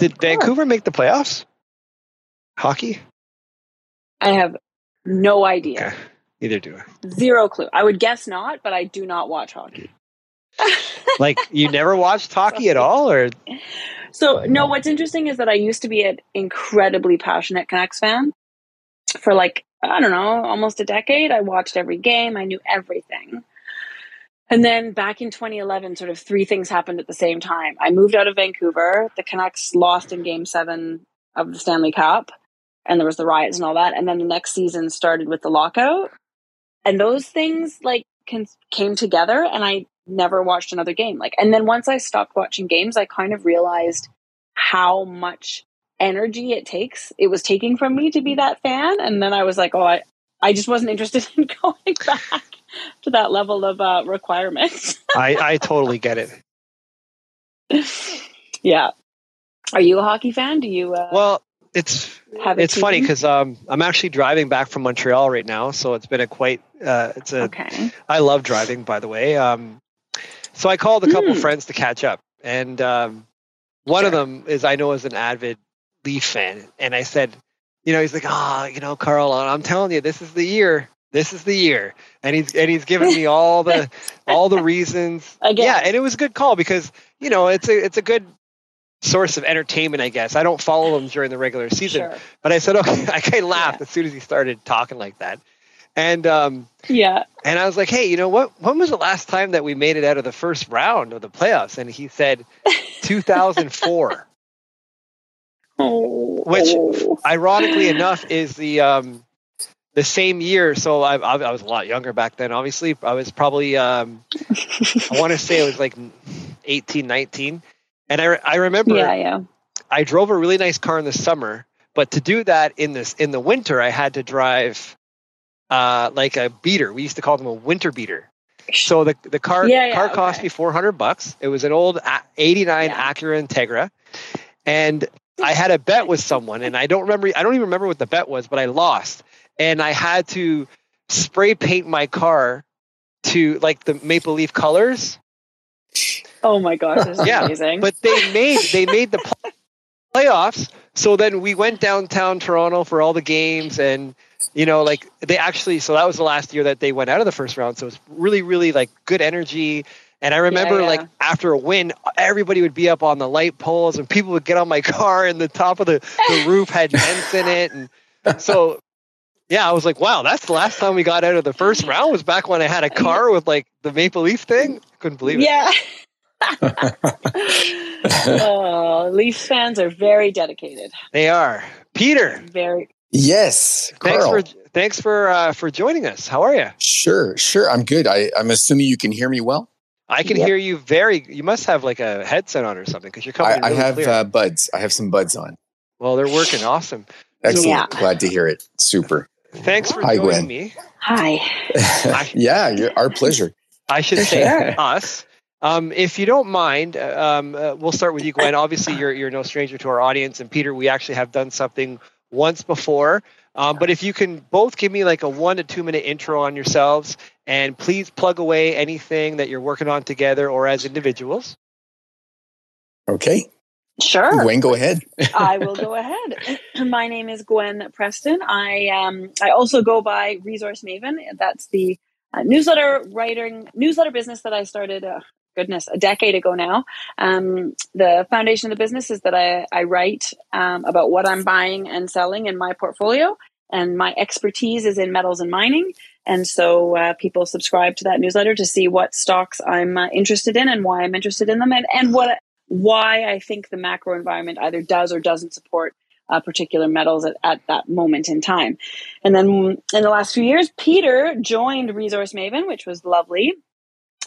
Did Vancouver make the playoffs? Hockey? I have no idea. Okay. Neither do I. Zero clue. I would guess not, but I do not watch hockey. Like you never watched hockey at all, or So no, what's interesting is that I used to be an incredibly passionate Canucks fan for like I don't know, almost a decade. I watched every game. I knew everything. And then back in 2011, sort of three things happened at the same time. I moved out of Vancouver. The Canucks lost in Game Seven of the Stanley Cup, and there was the riots and all that. And then the next season started with the lockout, and those things like can, came together. And I never watched another game. Like, and then once I stopped watching games, I kind of realized how much energy it takes it was taking from me to be that fan and then i was like oh i i just wasn't interested in going back to that level of uh, requirement I, I totally get it. yeah are you a hockey fan do you uh, Well, it's it's funny because um, I'm actually driving back from Montreal right now, so it's been a quite uh, it's a okay I love driving, by the way. Um, so I called a couple Hmm. friends to catch up, and um, one of them is I know is an avid Leaf fan, and I said, you know, he's like, ah, you know, Karl, I'm telling you, this is the year. This is the year, and he's and he's giving me all the all the reasons. Again. Yeah, and it was a good call because you know it's a it's a good source of entertainment, I guess. I don't follow him during the regular season, sure but I said, okay, I kind of laughed Yeah. as soon as he started talking like that, and um, yeah and I was like, hey, you know what? When was the last time that we made it out of the first round of the playoffs? And he said 2004, oh, which ironically enough is the um, the same year. So I, I, I was a lot younger back then. Obviously, I was probably um, I want to say it was like 18, 19. And I, I remember yeah yeah I drove a really nice car in the summer, but to do that in this in the winter, I had to drive uh, like a beater. We used to call them a winter beater. So the the car Yeah, car cost me four hundred bucks. It was an old '89 Yeah. Acura Integra, and I had a bet with someone, and I don't remember. I don't even remember what the bet was, but I lost, and I had to spray paint my car to like the maple leaf colors. oh my gosh this is Yeah, amazing But they made they made the playoffs. So then we went downtown Toronto for all the games, and you know, like they actually. So that was the last year that they went out of the first round. So it was really, really like good energy. And I remember, yeah. like after a win, everybody would be up on the light poles, and people would get on my car, and the top of the, the roof had vents in it, and so. Yeah, I was like, wow, that's the last time we got out of the first round was back when I had a car with like the Maple Leaf thing. Couldn't believe it. yeah oh leafs fans are very dedicated They are. Peter, very Yes, thanks Karl. for thanks for uh, for joining us. How are you? Sure, sure. I'm good. I, I'm assuming you can hear me well. I can Yep. hear you very. You must have like a headset on or something because you're coming. I, in I have clear. uh, buds. I have some buds on. well, they're working awesome. Excellent. Yeah. Glad to hear it. Super. Thanks for Hi, joining Gwen. me. hi yeah, you're, our pleasure. I should say us. Um, if you don't mind, uh, um, uh, we'll start with you, Gwen. Obviously, you're you're no stranger to our audience, and Peter, we actually have done something once before. Um, but if you can both give me like a one to two minute intro on yourselves, and please plug away anything that you're working on together or as individuals. Okay. Sure Gwen, go ahead. I will go ahead. My name is Gwen Preston. I um I also go by Resource Maven. That's the uh, newsletter writing newsletter business that I started. Uh, goodness, a decade ago now. Um, the foundation of the business is that I I write um, about what I'm buying and selling in my portfolio, and my expertise is in metals and mining. And so uh, people subscribe to that newsletter to see what stocks I'm uh, interested in and why I'm interested in them, and and what why I think the macro environment either does or doesn't support uh, particular metals at, at that moment in time. And then in the last few years, Peter joined Resource Maven, which was lovely.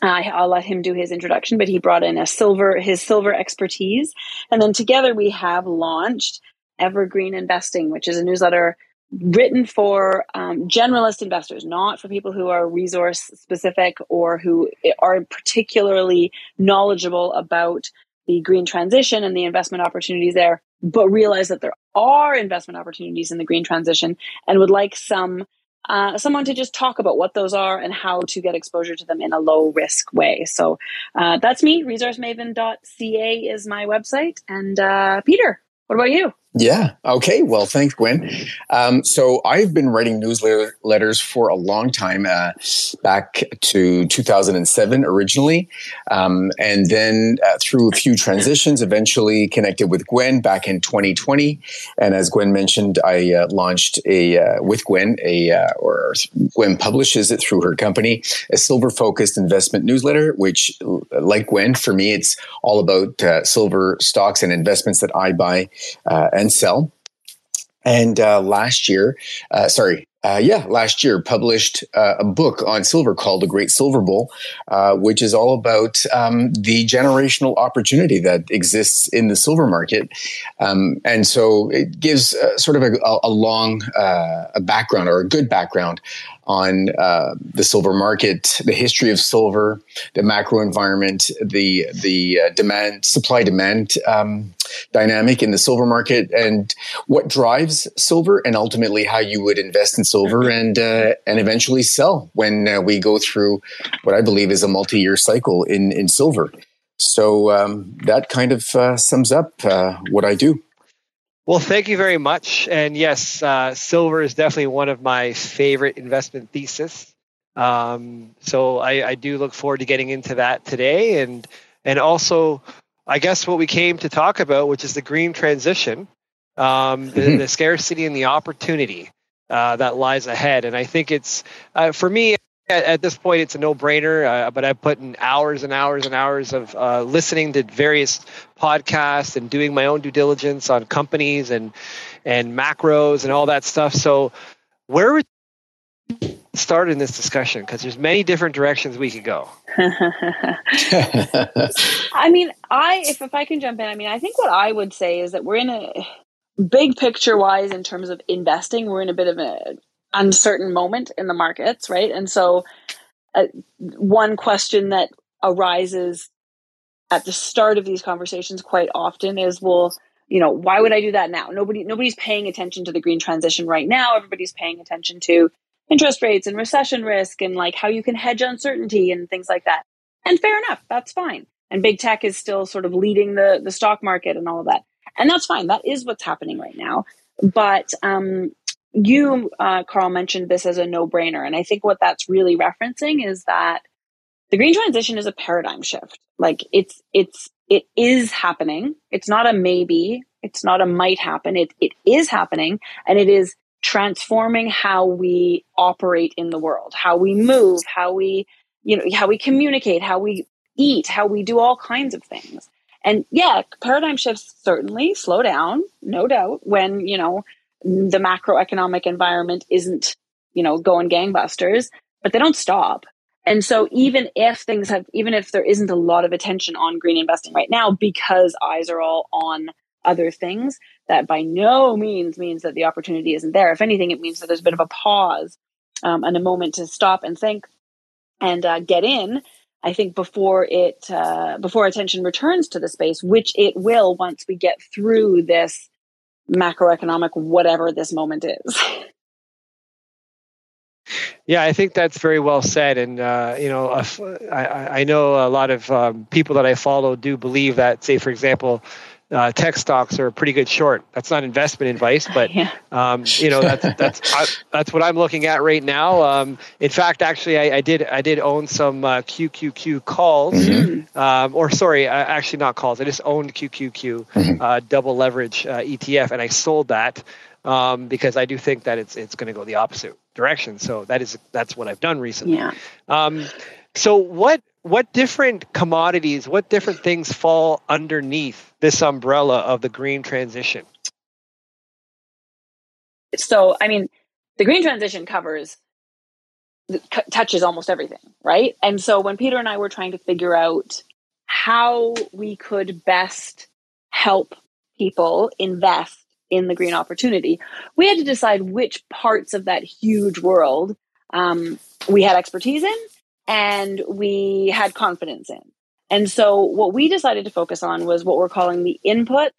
I, I'll let him do his introduction, but he brought in a silver, his silver expertise. And then together we have launched Evergreen Investing, which is a newsletter written for um, generalist investors, not for people who are resource specific or who are particularly knowledgeable about the green transition and the investment opportunities there, but realize that there are investment opportunities in the green transition and would like some uh, someone to just talk about what those are and how to get exposure to them in a low risk way. So uh, that's me. ResourceMaven.ca is my website. And uh, Peter, What about you? Yeah. Okay. Well, thanks, Gwen. Um, so I've been writing newsletters for a long time, uh, back to 2007 originally, um, and then uh, through a few transitions, eventually connected with Gwen back in 2020. And as Gwen mentioned, I uh, launched a uh, with Gwen a uh, or Gwen publishes it through her company a silver focused investment newsletter, which, like Gwen, for me, it's all about uh, silver stocks and investments that I buy and sell. And uh, last year, uh, sorry, uh, yeah, last year published uh, a book on silver called The Great Silver Bull, uh, which is all about um, the generational opportunity that exists in the silver market. Um, and so it gives uh, sort of a, a long uh, a background or a good background on uh, the silver market, the history of silver, the macro environment, the the uh, demand supply demand um, dynamic in the silver market, and what drives silver, and ultimately how you would invest in silver and uh, and eventually sell when uh, we go through what I believe is a multi year cycle in in silver. So um, that kind of uh, sums up uh, what I do. Well, thank you very much. And yes, uh, silver is definitely one of my favorite investment thesis. Um, so I, I, do look forward to getting into that today, and and also, I guess what we came to talk about, which is the green transition, um, the, mm-hmm. the, scarcity and the opportunity uh, that lies ahead. And I think it's uh, for me at, at, this point, it's a no-brainer. Uh, but I've put in hours and hours and hours of uh, listening to various podcasts and doing my own due diligence on companies and and macros and all that stuff. So, where would start in this discussion? Because there's many different directions we could go. I mean, I if if I can jump in, I mean, I think what I would say is that we're in a big picture wise in terms of investing, we're in a bit of a uncertain moment in the markets, right? And so, uh, one question that arises at the start of these conversations quite often is, well, you know, why would I do that now? Nobody, nobody's paying attention to the green transition right now. Everybody's paying attention to interest rates and recession risk and like how you can hedge uncertainty and things like that. And fair enough, that's fine. And big tech is still sort of leading the the stock market and all of that, and that's fine. That is what's happening right now. But um, you, uh, Karl, mentioned this as a no brainer. And I think what that's really referencing is that the green transition is a paradigm shift. Like it's, it's, it is happening. It's not a maybe. It's not a might happen. It, it is happening and it is transforming how we operate in the world, how we move, how we, you know, how we communicate, how we eat, how we do all kinds of things. And yeah, paradigm shifts certainly slow down, no doubt, when, you know, the macroeconomic environment isn't, you know, going gangbusters, but they don't stop. And so even if things have, even if there isn't a lot of attention on green investing right now, because eyes are all on other things, that by no means means that the opportunity isn't there. If anything, it means that there's a bit of a pause um, and a moment to stop and think and uh, get in. I think before it uh, before attention returns to the space, which it will once we get through this macroeconomic whatever this moment is. Yeah, I think that's very well said, and uh, you know, I, I know a lot of um, people that I follow do believe that, say, for example, uh, tech stocks are a pretty good short. That's not investment advice, but yeah. um, you know that's that's I, that's what I'm looking at right now. Um, in fact, actually, I, I, did I did own some uh, QQQ calls, mm-hmm. um, or sorry, uh, actually not calls. I just owned QQQ mm-hmm. Uh, double leverage uh, ETF, and I sold that um, because I do think that it's it's going to go the opposite direction. So that is that's what I've done recently. Yeah. So what what different commodities, what different things fall underneath this umbrella of the green transition? So, I mean, the green transition covers touches almost everything, right? And so when Peter and I were trying to figure out how we could best help people invest in the green opportunity, we had to decide which parts of that huge world um, we had expertise in and we had confidence in. And so what we decided to focus on was what we're calling the inputs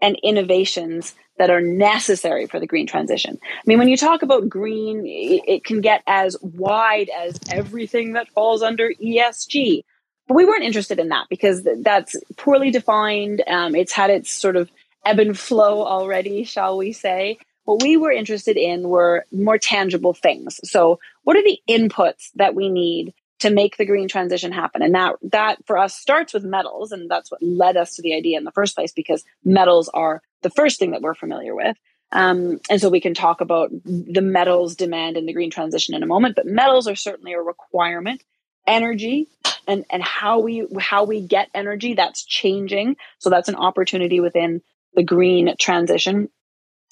and innovations that are necessary for the green transition. I mean, when you talk about green, it, can get as wide as everything that falls under ESG. But we weren't interested in that because that's poorly defined. Um, it's had its sort of ebb and flow already, shall we say. What we were interested in were more tangible things. So, what are the inputs that we need to make the green transition happen? And that that for us starts with metals, and that's what led us to the idea in the first place because metals are the first thing that we're familiar with. Um, and so we can talk about the metals demand in the green transition in a moment, but metals are certainly a requirement. Energy and and how we how we get energy that's changing. So that's an opportunity within the green transition.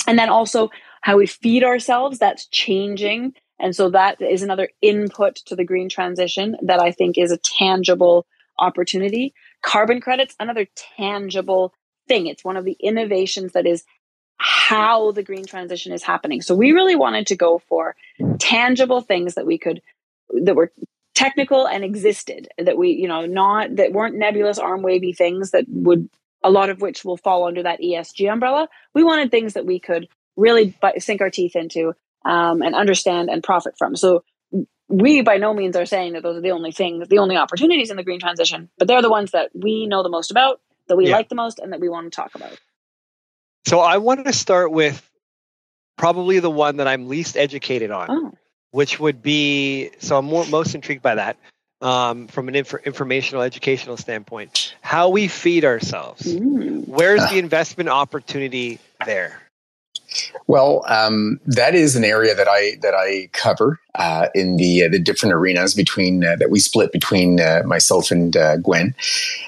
And then also how we feed ourselves that's changing. And so that is another input to the green transition that I think is a tangible opportunity. Carbon credits, another tangible thing. It's one of the innovations that is how the green transition is happening. So we really wanted to go for tangible things that we could that were technical and existed that we you know not that weren't nebulous arm wavy things that would a lot of which will fall under that ESG umbrella. We wanted things that we could really sink our teeth into um, and understand and profit from. So we by no means are saying that those are the only things, the only opportunities in the green transition, but they're the ones that we know the most about, that we yeah. like the most, and that we want to talk about. So I wanted to start with probably the one that I'm least educated on, oh. which would be so I'm more, most intrigued by that um, from an inf- informational educational standpoint. How we feed ourselves. Mm. Where's the investment opportunity there? Well, um, that is an area that I that I cover uh, in the uh, the different arenas between uh, that we split between uh, myself and uh, Gwen,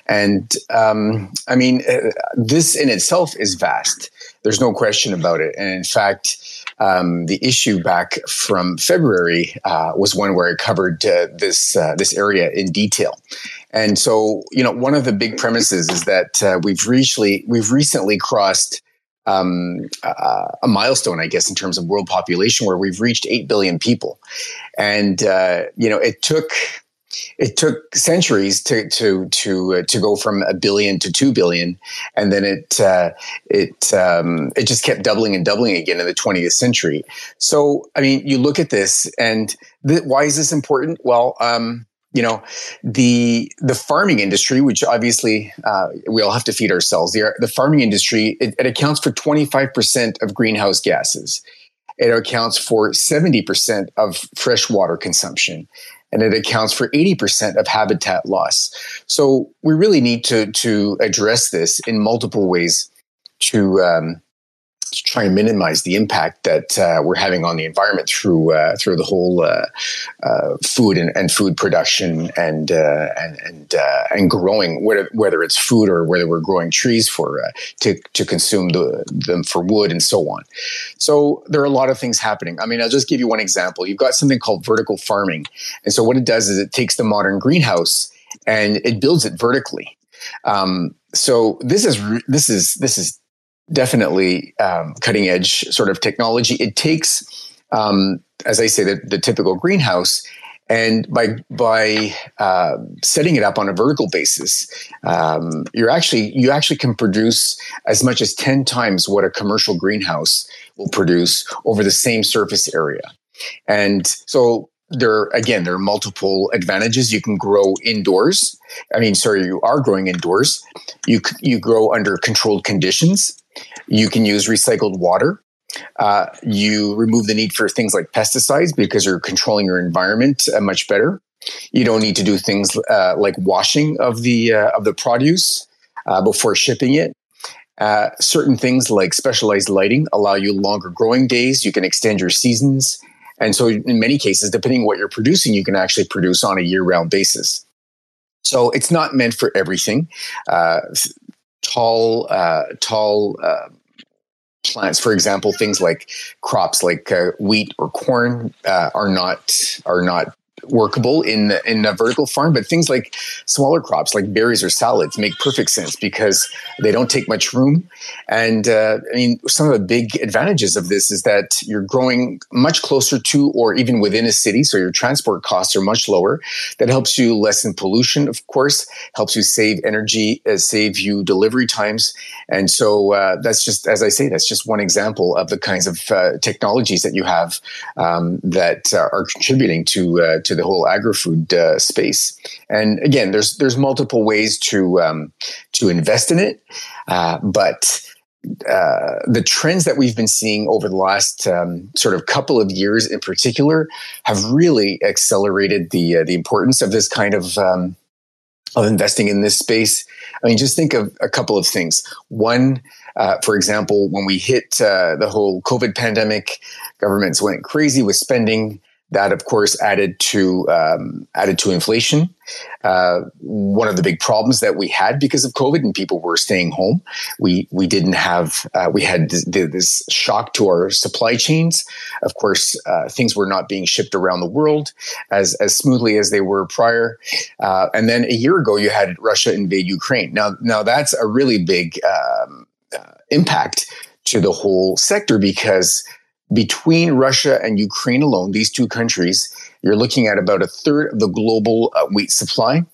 and um, I mean uh, this in itself is vast. There's no question about it, and in fact. Um, the issue back from February was one where I covered this this area in detail, and so you know one of the big premises is that we've recently we've recently crossed um, uh, a milestone, I guess, in terms of world population, where we've reached eight billion people, and uh, you know, it took it took centuries to to to uh, to go from a billion to two billion, and then it uh, it um, it just kept doubling and doubling again in the 20th century. So, I mean, you look at this, and th- why is this important? Well. Um, you know the the farming industry which obviously uh, we all have to feed ourselves the, the farming industry it, it accounts for 25% of greenhouse gases. It accounts for 70% of freshwater consumption and it accounts for 80% of habitat loss. So we really need to to address this in multiple ways to um, to try and minimize the impact that uh, we're having on the environment through uh, through the whole uh, uh food and, and, food production and uh, and and, uh, and growing whether whether it's food or whether we're growing trees for to to consume the, them for wood and so on. So there are a lot of things happening. I mean, I'll just give you one example. You've got something called vertical farming, and so what it does is it takes the modern greenhouse and it builds it vertically. Um, so this is this is this is definitely um, cutting edge sort of technology. It takes, um, as I say, the, the, typical greenhouse, and by by uh, setting it up on a vertical basis, um, you're actually you actually can produce as much as ten times what a commercial greenhouse will produce over the same surface area. And so there again there are multiple advantages you can grow indoors i mean sorry you are growing indoors you you grow under controlled conditions you can use recycled water. Uh, you remove the need for things like pesticides because you're controlling your environment uh, much better. You don't need to do things uh, like washing of the uh, of the produce uh, before shipping it. Uh, certain things like specialized lighting allow you longer growing days. You can extend your seasons, and so in many cases, depending what you're producing, you can actually produce on a year-round basis. So it's not meant for everything tall, uh, tall uh, plants. For example, things like crops like uh, wheat or corn uh, are not are not workable in in a vertical farm but things like smaller crops like berries or salads make perfect sense because they don't take much room. And uh, i mean some of the big advantages of this is that you're growing much closer to or even within a city so your transport costs are much lower. That helps you lessen pollution of course helps you save energy uh, save you delivery times. And so uh, that's just as i say that's just one example of the kinds of uh, technologies that you have um, that are contributing to uh, to the whole agri-food uh, space. And again, there's there's multiple ways to um, to invest in it, uh, but uh, the trends that we've been seeing over the last um, sort of couple of years, in particular, have really accelerated the uh, the importance of this kind of um, of investing in this space. I mean, just think of a couple of things. One, uh, for example, when we hit uh, the whole COVID pandemic, governments went crazy with spending. That, of course, added to um, added to inflation. Uh, one of the big problems that we had because of COVID and people were staying home, we we didn't have uh, we had this, this, shock to our supply chains. Of course, uh, things were not being shipped around the world as as smoothly as they were prior. Uh, and then a year ago, you had Russia invade Ukraine. Now now that's a really big um, uh, impact to the whole sector because between Russia and Ukraine alone, these two countries, you're looking at about a third of the global uh, wheat supply.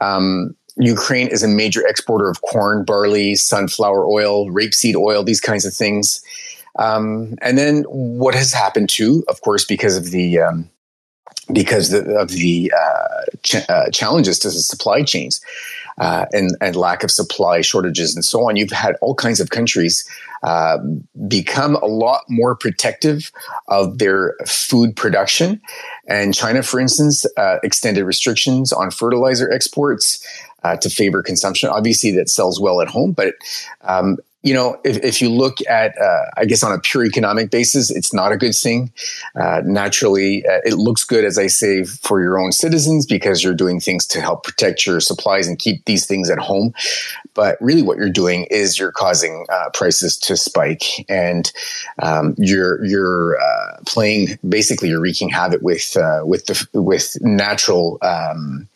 Um, Ukraine is a major exporter of corn, barley, sunflower oil, rapeseed oil, these kinds of things. Um, and then what has happened too, of course, because of the um, because of the uh, ch- uh, challenges to the supply chains uh, and, and lack of supply shortages and so on, you've had all kinds of countries uh, become a lot more protective of their food production. And China, for instance, uh, extended restrictions on fertilizer exports. Uh, to favor consumption. Obviously, that sells well at home, but um, you know, if, if you look at, uh, I guess, on a pure economic basis, it's not a good thing. Uh, naturally, uh, it looks good, as I say, for your own citizens because you're doing things to help protect your supplies and keep these things at home. But really, what you're doing is you're causing uh, prices to spike, and um, you're you're uh, playing basically you're wreaking havoc with uh, with the with natural um,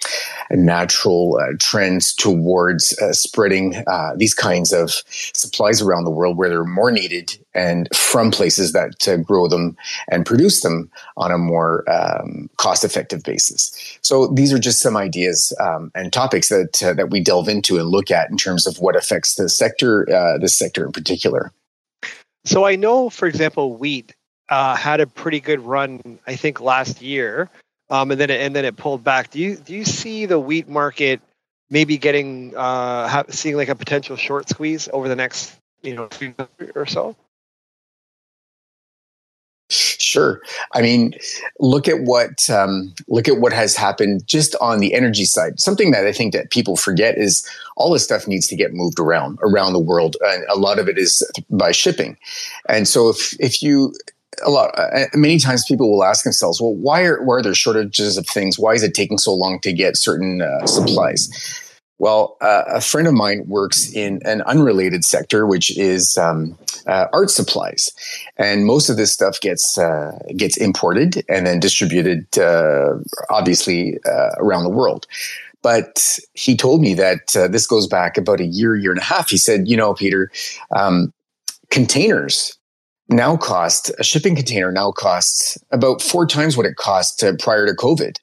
natural trends towards spreading these kinds of supplies around the world where they're more needed and from places that uh, grow them and produce them on a more um, cost effective basis. So these are just some ideas um, and topics that, uh, that we delve into and look at in terms of what affects the sector, uh, this sector in particular. So I know, for example, wheat uh, had a pretty good run, I think, last year. Um, and then it, and then it pulled back. Do you do you see the wheat market maybe getting uh, seeing like a potential short squeeze over the next you know or so? Sure. I mean, look at what um, look at what has happened just on the energy side. Something that I think that people forget is all this stuff needs to get moved around around the world, and a lot of it is by shipping. And so, if if you a lot uh, many times people will ask themselves, well, why are why are there shortages of things? Why is it taking so long to get certain uh, supplies? Well, uh, a friend of mine works in an unrelated sector, which is um, uh, art supplies, and most of this stuff gets uh, gets imported and then distributed, uh, obviously, uh, around the world. But he told me that uh, this goes back about a year, year and a half. He said, "You know, Peter, um, containers now cost a shipping container now costs about four times what it cost prior to COVID."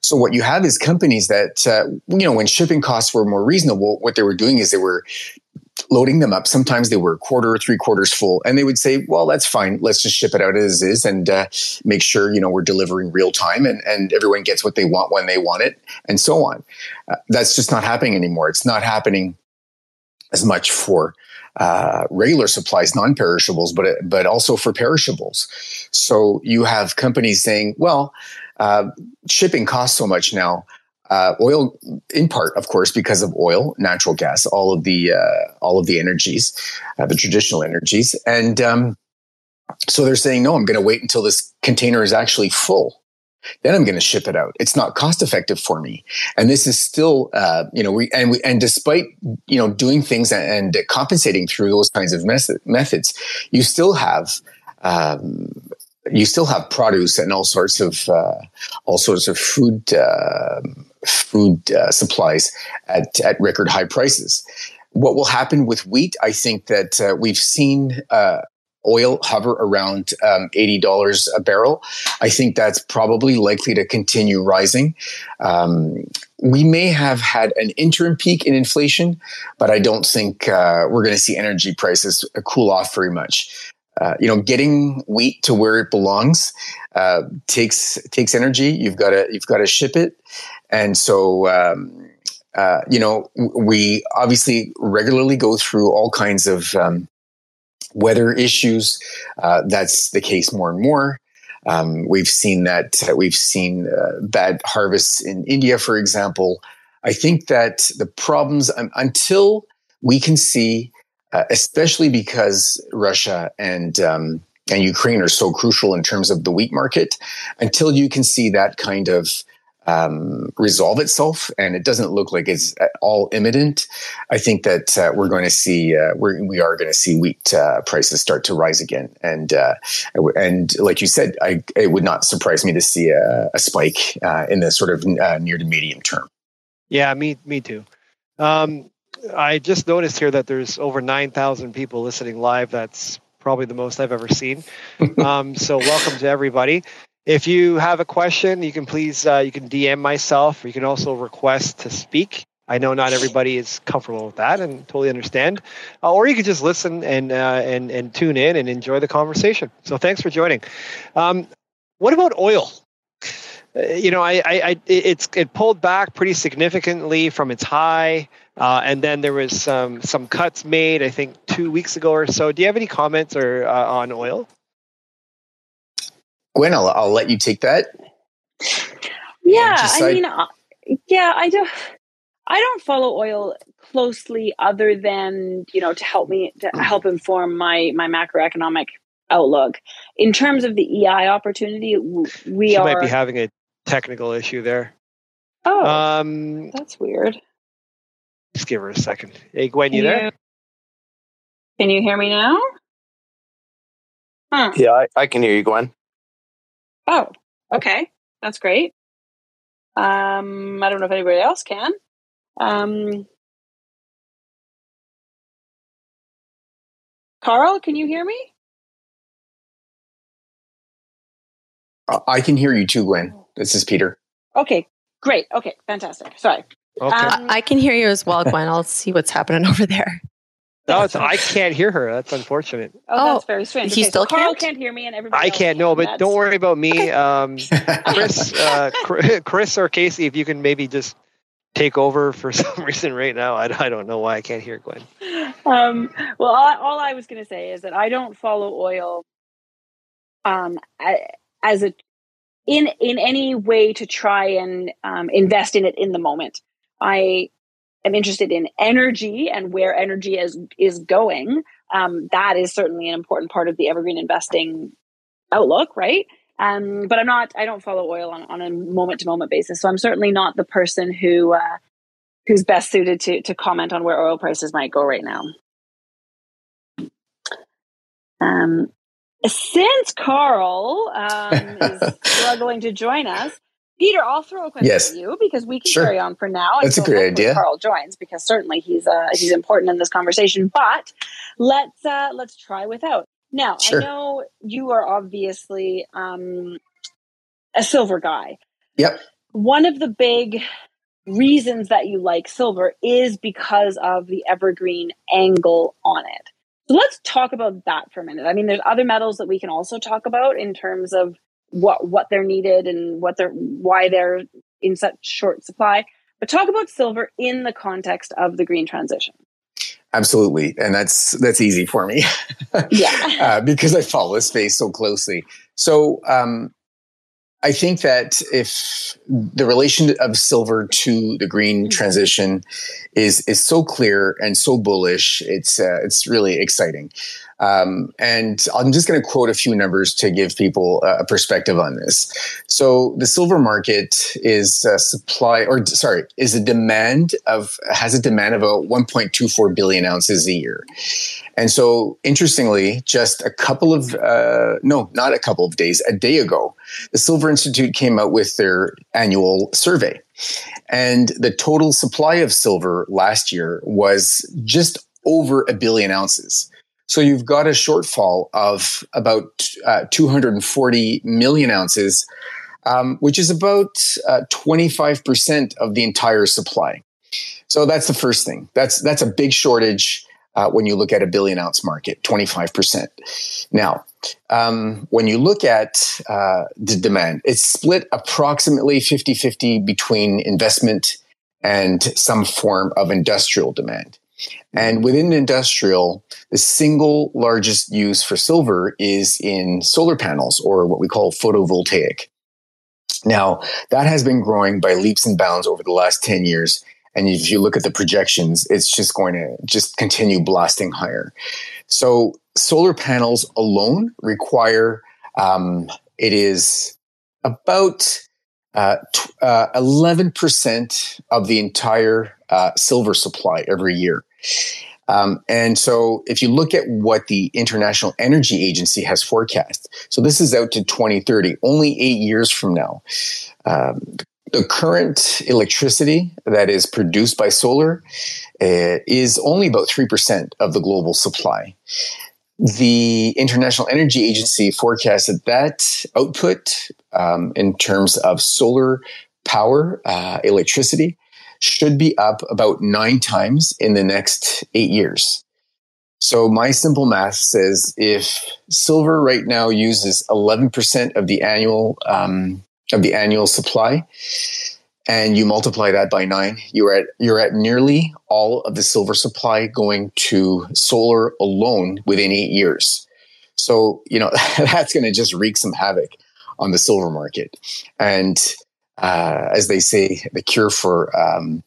So what you have is companies that, uh, you know, when shipping costs were more reasonable, what they were doing is they were loading them up. Sometimes they were a quarter or three quarters full, and they would say, "Well, that's fine. Let's just ship it out as is and uh, make sure you know we're delivering real time and and everyone gets what they want when they want it, and so on." Uh, that's just not happening anymore. It's not happening as much for uh, regular supplies, non-perishables, but but also for perishables. So you have companies saying, "Well." Uh, shipping costs so much now. Uh, oil, in part, of course, because of oil, natural gas, all of the uh, all of the energies, uh, the traditional energies, and um, so they're saying, no, I'm going to wait until this container is actually full. Then I'm going to ship it out. It's not cost effective for me, and this is still, uh, you know, we and we and despite you know doing things and, and compensating through those kinds of method, methods, you still have um, you still have produce and all sorts of uh, all sorts of food uh, food supplies at at record high prices. What will happen with wheat? I think that uh, we've seen uh, oil hover around um, eighty dollars a barrel. I think that's probably likely to continue rising. Um, we may have had an interim peak in inflation, but I don't think uh, we're going to see energy prices cool off very much uh, you know, getting wheat to where it belongs uh, takes takes energy. You've got to you've got to ship it, and so um, uh, you know we obviously regularly go through all kinds of um, weather issues. Uh, that's the case more and more. Um, we've seen that we've seen uh, bad harvests in India, for example. I think that the problems um, until we can see, uh, especially because Russia and um, and Ukraine are so crucial in terms of the wheat market, until you can see that kind of um, resolve itself, and it doesn't look like it's at all imminent. I think that uh, we're going to see uh, we're, we are going to see wheat uh, prices start to rise again, and uh, and like you said, I, it would not surprise me to see a, a spike uh, in the sort of uh, near to medium term. Yeah, me me too. Um, I just noticed here that there's over nine thousand people listening live. That's probably the most I've ever seen. um, so welcome to everybody. If you have a question, you can please uh, you can DM myself, or you can also request to speak. I know not everybody is comfortable with that, and totally understand. Uh, or you can just listen and uh, and and tune in and enjoy the conversation. So thanks for joining. Um, what about oil? Uh, you know, I, I, I, it's it pulled back pretty significantly from its high, uh, and then there was some some cuts made. I think two weeks ago or so. Do you have any comments or uh, on oil? Gwen, I'll, I'll let you take that. Yeah, I mean, uh, yeah, I don't. I don't follow oil closely, other than you know to help me to help inform my my macroeconomic outlook. In terms of the EI opportunity, we she are might be having a technical issue there. Oh, um, that's weird. Just give her a second. Hey, Gwen, you, you there? Can you hear me now? Huh. Yeah, I, I can hear you, Gwen. Oh, okay. That's great. Um, I don't know if anybody else can. Um, Karl, can you hear me? Uh, I can hear you too, Gwen. This is Peter. Okay, great. Okay, fantastic. Sorry. Okay. Um, I can hear you as well, Gwen. I'll see what's happening over there. No, it's, I can't hear her. That's unfortunate. Oh, that's oh, very strange. He okay, still so can't? can't hear me, and everybody. I can't. No, but don't worry about me. Um, Chris, uh, Chris, or Casey, if you can maybe just take over for some reason right now. I, I don't know why I can't hear Gwen. Um, well, all, all I was going to say is that I don't follow oil um, as a in in any way to try and um, invest in it in the moment. I am interested in energy and where energy is is going, um, that is certainly an important part of the evergreen investing outlook, right? Um, but I'm not. I don't follow oil on, on a moment to moment basis, so I'm certainly not the person who uh, who's best suited to to comment on where oil prices might go right now. Um, since Karl um, is struggling to join us, Peter, I'll throw a question yes. at you because we can sure. carry on for now. That's a great idea. Karl joins because certainly he's uh, he's important in this conversation. But let's uh, let's try without. Now sure. I know you are obviously um, a silver guy. Yep. One of the big reasons that you like silver is because of the evergreen angle on it. So let's talk about that for a minute. I mean, there's other metals that we can also talk about in terms of what what they're needed and what they're why they're in such short supply. But talk about silver in the context of the green transition. Absolutely, and that's that's easy for me. yeah, uh, because I follow this space so closely. So um, I think that if the relation of silver to the green mm-hmm. transition is is so clear and so bullish, it's uh, it's really exciting. Um, and I'm just going to quote a few numbers to give people a perspective on this. So the silver market is a supply, or sorry, is a demand of has a demand of about 1.24 billion ounces a year. And so, interestingly, just a couple of uh, no, not a couple of days, a day ago, the Silver Institute came out with their annual survey. And the total supply of silver last year was just over a billion ounces. So you've got a shortfall of about uh, 240 million ounces, um, which is about uh, 25% of the entire supply. So that's the first thing. That's that's a big shortage uh, when you look at a billion ounce market, 25%. Now, um, when you look at uh, the demand, it's split approximately 50 50 between investment and some form of industrial demand. And within industrial, the single largest use for silver is in solar panels or what we call photovoltaic. Now, that has been growing by leaps and bounds over the last 10 years. And if you look at the projections, it's just going to just continue blasting higher. So, solar panels alone require um, it is about uh, t- uh, 11% of the entire uh, silver supply every year. Um, and so, if you look at what the International Energy Agency has forecast, so this is out to 2030, only eight years from now. Um, the current electricity that is produced by solar uh, is only about 3% of the global supply. The International Energy Agency forecasted that output um, in terms of solar power, uh, electricity, should be up about nine times in the next eight years. So my simple math says if silver right now uses 11% of the annual um, of the annual supply, and you multiply that by nine, you're at you're at nearly all of the silver supply going to solar alone within eight years. So you know that's going to just wreak some havoc on the silver market. And uh, as they say, the cure for um,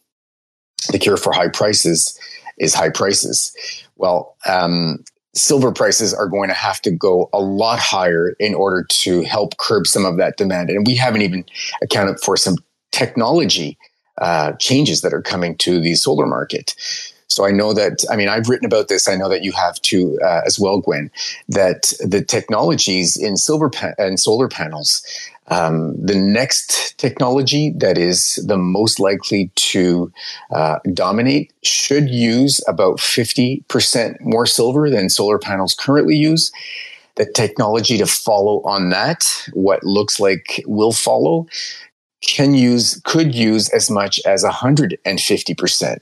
the cure for high prices is high prices. Well, um, silver prices are going to have to go a lot higher in order to help curb some of that demand, and we haven't even accounted for some technology uh, changes that are coming to the solar market. So I know that, I mean, I've written about this. I know that you have too uh, as well, Gwen, that the technologies in silver pa- and solar panels, um, the next technology that is the most likely to uh, dominate should use about 50% more silver than solar panels currently use. The technology to follow on that, what looks like will follow, can use could use as much as 150%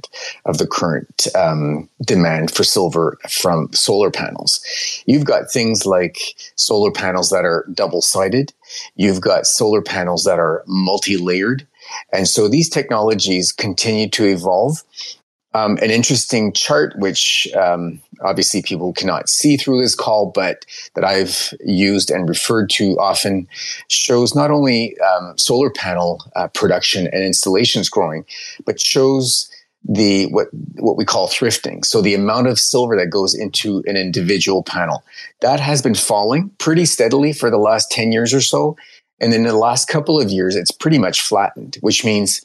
of the current um, demand for silver from solar panels. You've got things like solar panels that are double sided you've got solar panels that are multi-layered. And so these technologies continue to evolve. Um, an interesting chart, which um, obviously people cannot see through this call, but that I've used and referred to often, shows not only um, solar panel uh, production and installations growing, but shows the what what we call thrifting. So the amount of silver that goes into an individual panel that has been falling pretty steadily for the last ten years or so, and in the last couple of years, it's pretty much flattened, which means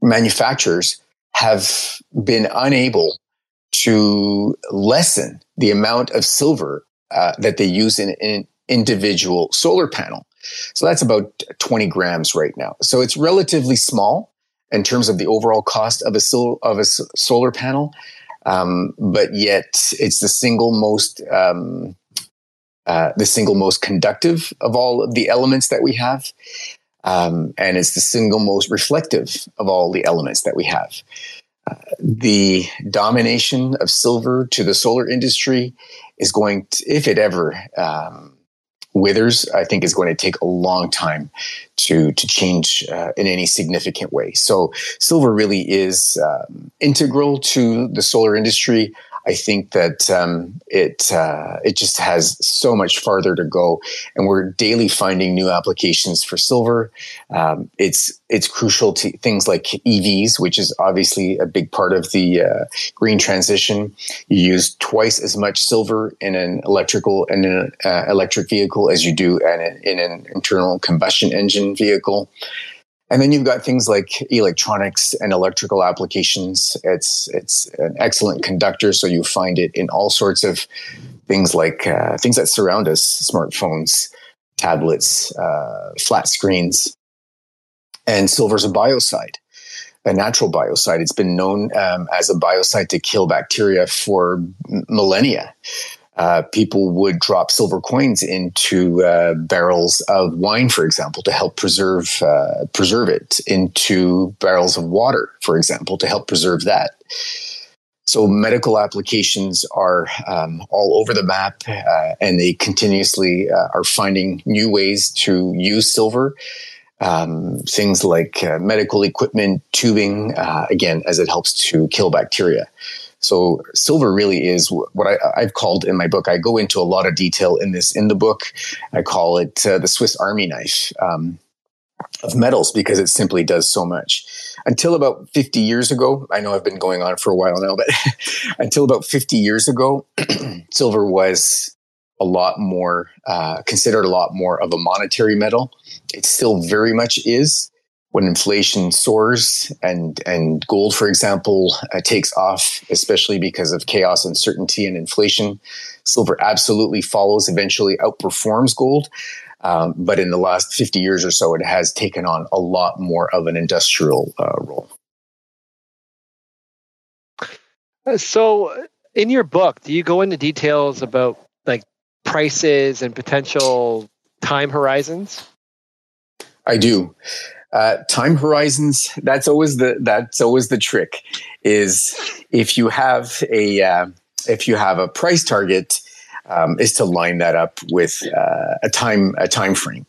manufacturers have been unable to lessen the amount of silver uh, that they use in an individual solar panel. So that's about 20 grams right now. So it's relatively small in terms of the overall cost of a, sil- of a solar panel, um, but yet it's the single most um, uh, the single most conductive of all of the elements that we have. Um, and it's the single most reflective of all the elements that we have. The domination of silver to the solar industry is going to, if it ever um, withers, I think is going to take a long time to to change uh, in any significant way. So silver really is um, integral to the solar industry. I think that um, it uh, it just has so much farther to go, and we're daily finding new applications for silver. Um, it's it's crucial to things like EVs, which is obviously a big part of the uh, green transition. You use twice as much silver in an electrical in an uh, electric vehicle as you do in, in an internal combustion engine vehicle. And then you've got things like electronics and electrical applications. It's it's an excellent conductor, so you find it in all sorts of things like uh, things that surround us: smartphones, tablets, uh, flat screens. And silver's a biocide, a natural biocide. It's been known um, as a biocide to kill bacteria for millennia uh, people would drop silver coins into uh, barrels of wine, for example, to help preserve uh, preserve it, into barrels of water, for example, to help preserve that. So medical applications are um, all over the map, uh, and they continuously uh, are finding new ways to use silver. um, things like medical equipment, tubing, again, as it helps to kill bacteria. So silver really is what I, have called in my book. I go into a lot of detail in this in the book. I call it uh, the Swiss Army knife um, of metals because it simply does so much. Until about 50 years ago, I know I've been going on for a while now, but until about 50 years ago, silver was a lot more uh, considered a lot more of a monetary metal. It still very much is. When inflation soars and and gold, for example, uh, takes off, especially because of chaos, uncertainty, and inflation, silver absolutely follows. Eventually, outperforms gold. Um, but in the last 50 years or so, it has taken on a lot more of an industrial uh, role. So, in your book, do you go into details about like prices and potential time horizons? I do. Uh, time horizons. That's always the that's always the trick. Is if you have a uh, if you have a price target, um, is to line that up with uh, a time a time frame.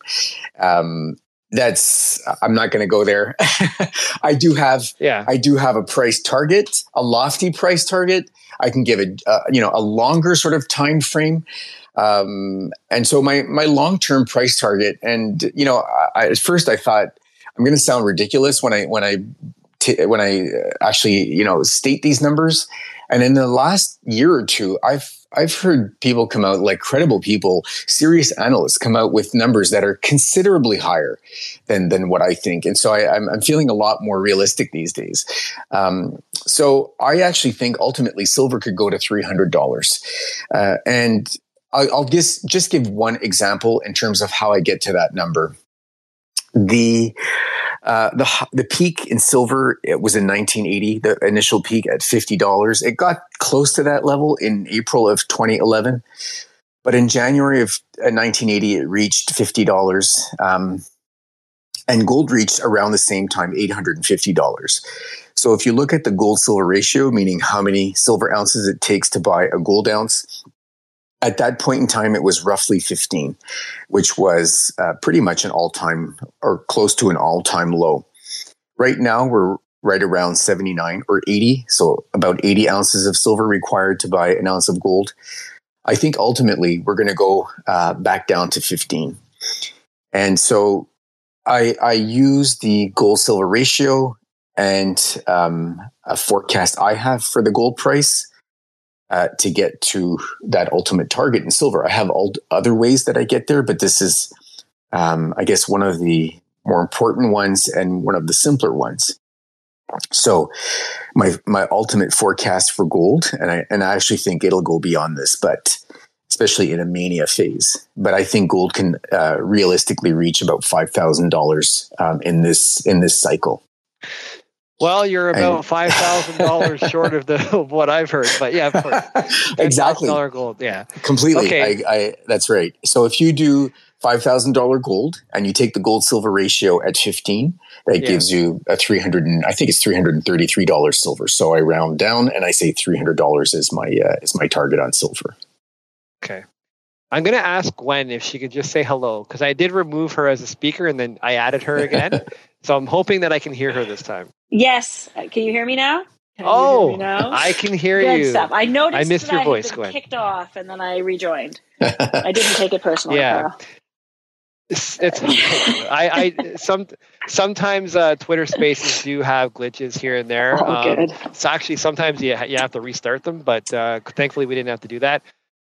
Um, that's I'm not going to go there. I do have yeah. I do have a price target, a lofty price target. I can give a uh, you know a longer sort of time frame. Um, and so my my long term price target, and you know, I, at first I thought I'm going to sound ridiculous when I when I t- when I uh, actually you know state these numbers. And in the last year or two, I've I've heard people come out like credible people, serious analysts come out with numbers that are considerably higher than than what I think, and so I, am feeling a lot more realistic these days. Um, so I actually think ultimately silver could go to three hundred dollars, uh, and I'll just just give one example in terms of how I get to that number. The uh, the the peak in silver it was in 1980. The initial peak at fifty dollars. It got close to that level in April of 2011, but in January of 1980 uh, it reached fifty dollars, um, and gold reached around the same time eight hundred and fifty dollars. So if you look at the gold silver ratio, meaning how many silver ounces it takes to buy a gold ounce, at that point in time, it was roughly 15, which was uh, pretty much an all time or close to an all time low. Right now, we're right around 79 or 80. So about 80 ounces of silver required to buy an ounce of gold. I think ultimately we're going to go uh, back down to 15. And so I, I use the gold silver ratio and um, a forecast I have for the gold price uh, to get to that ultimate target in silver. I have all other ways that I get there, but this is, um, I guess, one of the more important ones and one of the simpler ones. So, my my ultimate forecast for gold, and I and I actually think it'll go beyond this, but especially in a mania phase. But I think gold can uh, realistically reach about five thousand um, dollars in this in this cycle. Well, you're about five thousand dollars short of the of what I've heard, but yeah, of course, exactly. Dollar gold, yeah, completely. Okay. I, I, that's right. So if you do five thousand dollar gold and you take the gold silver ratio at fifteen, that yeah. gives you a three hundred and I think it's three hundred and thirty three dollars silver. So I round down and I say three hundred dollars is my uh, is my target on silver. Okay. I'm going to ask Gwen if she could just say hello because I did remove her as a speaker and then I added her again. so I'm hoping that I can hear her this time. Yes. Uh, can you hear me now? Can oh, now? I can hear Good you. Stuff. I noticed. I missed your I voice, Gwen. Kicked off, and then I rejoined. I didn't take it personally. Yeah. It's, it's I, I some sometimes uh, Twitter Spaces do have glitches here and there. Oh, um, good. So actually, sometimes you you have to restart them, but uh, thankfully we didn't have to do that.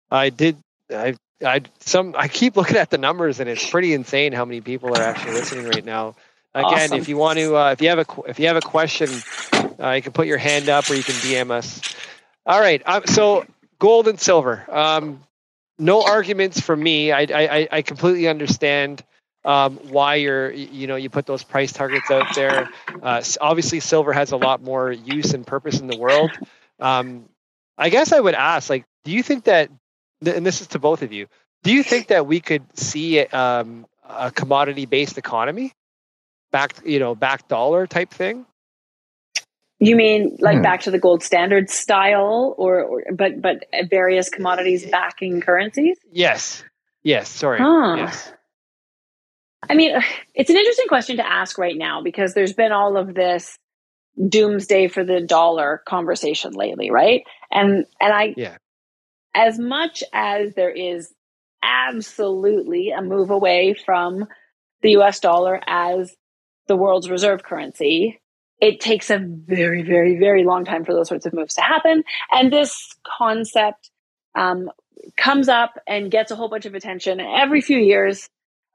I did. I I some I keep looking at the numbers and it's pretty insane how many people are actually listening right now. Again, awesome. if you want to, uh, if you have a if you have a question, uh, you can put your hand up or you can DM us. All right. Um, so gold and silver. Um, no arguments from me. I, I I completely understand um, why you're you know you put those price targets out there. Uh, obviously, silver has a lot more use and purpose in the world. Um, I guess I would ask, like, do you think that and this is to both of you. Do you think that we could see um, a commodity based economy, back you know, back dollar type thing? You mean like hmm. back to the gold standard style, or, or but but various commodities backing currencies? Yes. Yes. Sorry. Huh. Yes. I mean, it's an interesting question to ask right now because there's been all of this doomsday for the dollar conversation lately, right? And and I yeah. As much as there is absolutely a move away from the US dollar as the world's reserve currency, it takes a very, very, very long time for those sorts of moves to happen. And this concept um, comes up and gets a whole bunch of attention every few years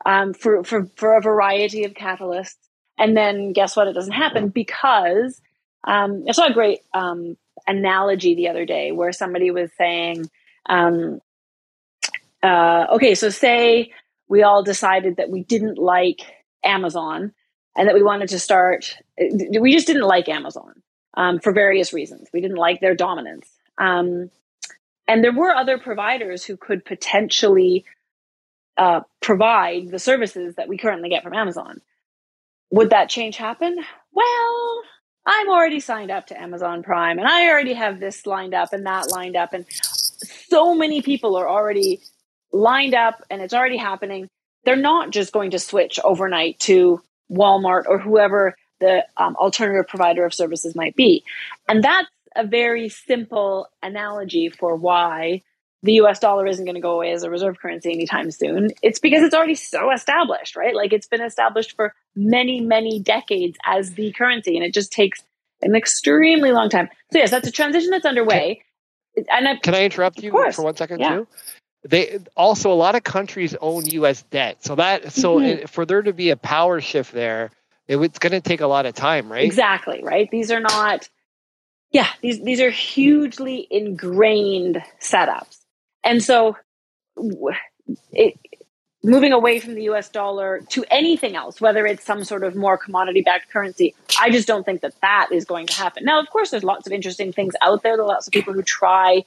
um, for, for, for a variety of catalysts. And then guess what? It doesn't happen because um, I saw a great um, analogy the other day where somebody was saying, um, uh, okay, so say we all decided that we didn't like Amazon and that we wanted to start, we just didn't like Amazon um, for various reasons. We didn't like their dominance. Um, and there were other providers who could potentially uh, provide the services that we currently get from Amazon. Would that change happen? Well, I'm already signed up to Amazon Prime and I already have this lined up and that lined up. And so many people are already lined up and it's already happening. They're not just going to switch overnight to Walmart or whoever the um, alternative provider of services might be. And that's a very simple analogy for why the US dollar isn't going to go away as a reserve currency anytime soon. It's because it's already so established, right? Like it's been established for many, many decades as the currency, and it just takes an extremely long time. So, yes, that's a transition that's underway. And I, Can I interrupt you for one second, yeah. too? They also a lot of countries own U.S. debt, so that so mm-hmm. for there to be a power shift there, it, it's going to take a lot of time, right? Exactly, right. These are not yeah, these these are hugely ingrained setups. And so it, moving away from the US dollar to anything else, whether it's some sort of more commodity backed currency, I just don't think that that is going to happen. Now, of course, there's lots of interesting things out there. There are lots of people who try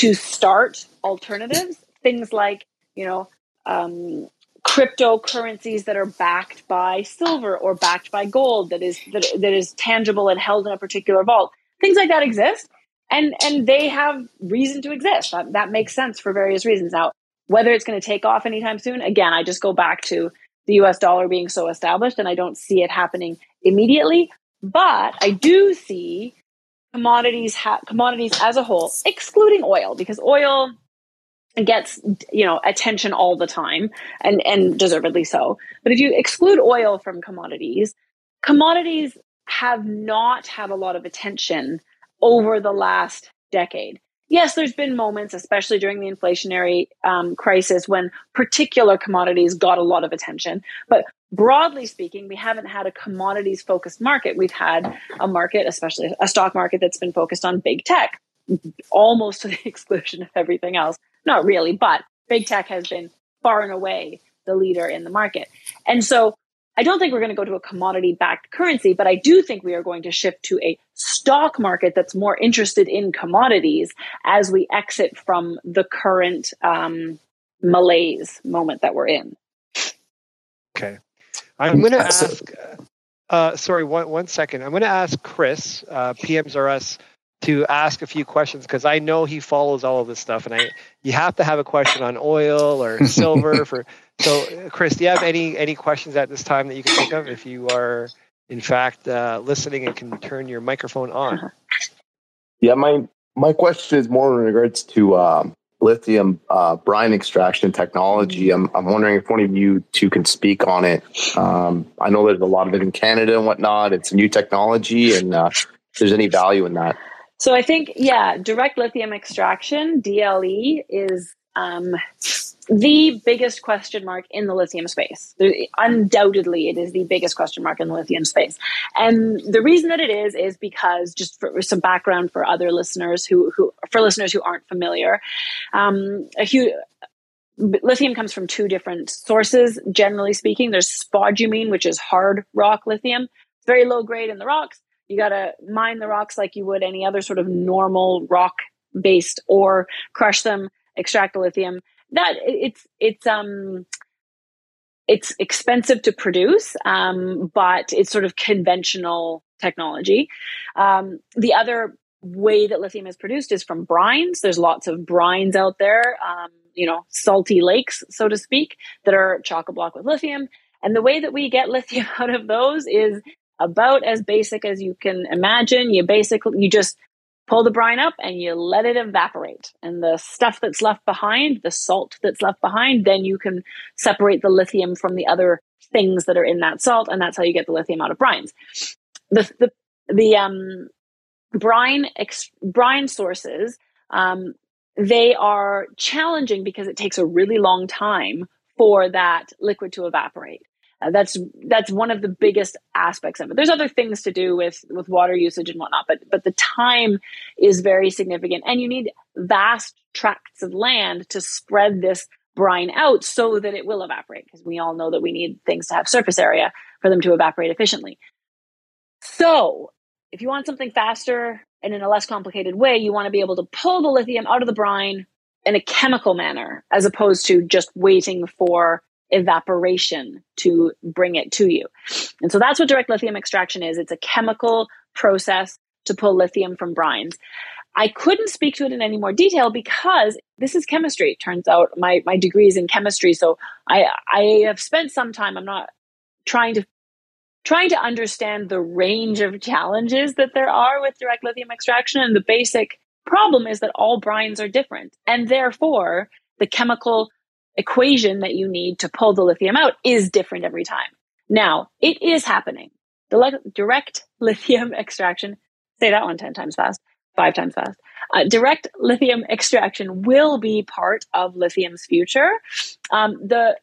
to start alternatives, things like, you know, um, cryptocurrencies that are backed by silver or backed by gold that is that, that is tangible and held in a particular vault. Things like that exist and and they have reason to exist. That, that makes sense for various reasons. Now whether it's going to take off anytime soon again i just go back to the us dollar being so established and i don't see it happening immediately but i do see commodities ha- commodities as a whole excluding oil because oil gets you know attention all the time and and deservedly so but if you exclude oil from commodities commodities have not had a lot of attention over the last decade. Yes, there's been moments, especially during the inflationary um, crisis, when particular commodities got a lot of attention. But broadly speaking, we haven't had a commodities focused market. We've had a market, especially a stock market, that's been focused on big tech, almost to the exclusion of everything else. Not really, but big tech has been far and away the leader in the market. And so I don't think we're going to go to a commodity backed currency, but I do think we are going to shift to a stock market that's more interested in commodities as we exit from the current um, malaise moment that we're in. Okay. I'm going to ask, uh, sorry, one, one second. I'm going to ask Chris, uh, PMs R Us, to ask a few questions because I know he follows all of this stuff, and I you have to have a question on oil or silver for. So, Chris, do you have any any questions at this time that you can think of? If you are, in fact, uh, listening and can turn your microphone on. Yeah, my my question is more in regards to um, lithium uh, brine extraction technology. I'm I'm wondering if one of you two can speak on it. Um, I know there's a lot of it in Canada and whatnot. It's a new technology, and uh, if there's any value in that. So I think, yeah, direct lithium extraction, DLE, is um, the biggest question mark in the lithium space. Undoubtedly, it is the biggest question mark in the lithium space. And the reason that it is, is because just for some background for other listeners who, who for listeners who aren't familiar, um, a huge, lithium comes from two different sources. Generally speaking, there's spodumene, which is hard rock lithium. It's very low grade in the rocks. You got to mine the rocks like you would any other sort of normal rock based ore, crush them, extract the lithium. That it's it's um it's expensive to produce, um, but it's sort of conventional technology. Um, the other way that lithium is produced is from brines. There's lots of brines out there, um, you know, salty lakes, so to speak, that are chock a block with lithium. And the way that we get lithium out of those is about as basic as you can imagine. You basically, you just pull the brine up and you let it evaporate. And the stuff that's left behind, the salt that's left behind, then you can separate the lithium from the other things that are in that salt. And that's how you get the lithium out of brines. The, the, the, um, brine, ex- brine sources, um, they are challenging because it takes a really long time for that liquid to evaporate. Uh, that's that's one of the biggest aspects of it. There's other things to do with with water usage and whatnot, but but the time is very significant, and you need vast tracts of land to spread this brine out so that it will evaporate. Because we all know that we need things to have surface area for them to evaporate efficiently. So, if you want something faster and in a less complicated way, you want to be able to pull the lithium out of the brine in a chemical manner, as opposed to just waiting for evaporation to bring it to you. And so that's what direct lithium extraction is. It's a chemical process to pull lithium from brines. I couldn't speak to it in any more detail because this is chemistry. It turns out my, my degree is in chemistry. So I, I have spent some time, I'm not trying to trying to understand the range of challenges that there are with direct lithium extraction. And the basic problem is that all brines are different. And therefore, the chemical equation that you need to pull the lithium out is different every time. Now, it is happening. The le- direct lithium extraction, say that one 10 times fast, five times fast. Uh, direct lithium extraction will be part of lithium's future. Um, the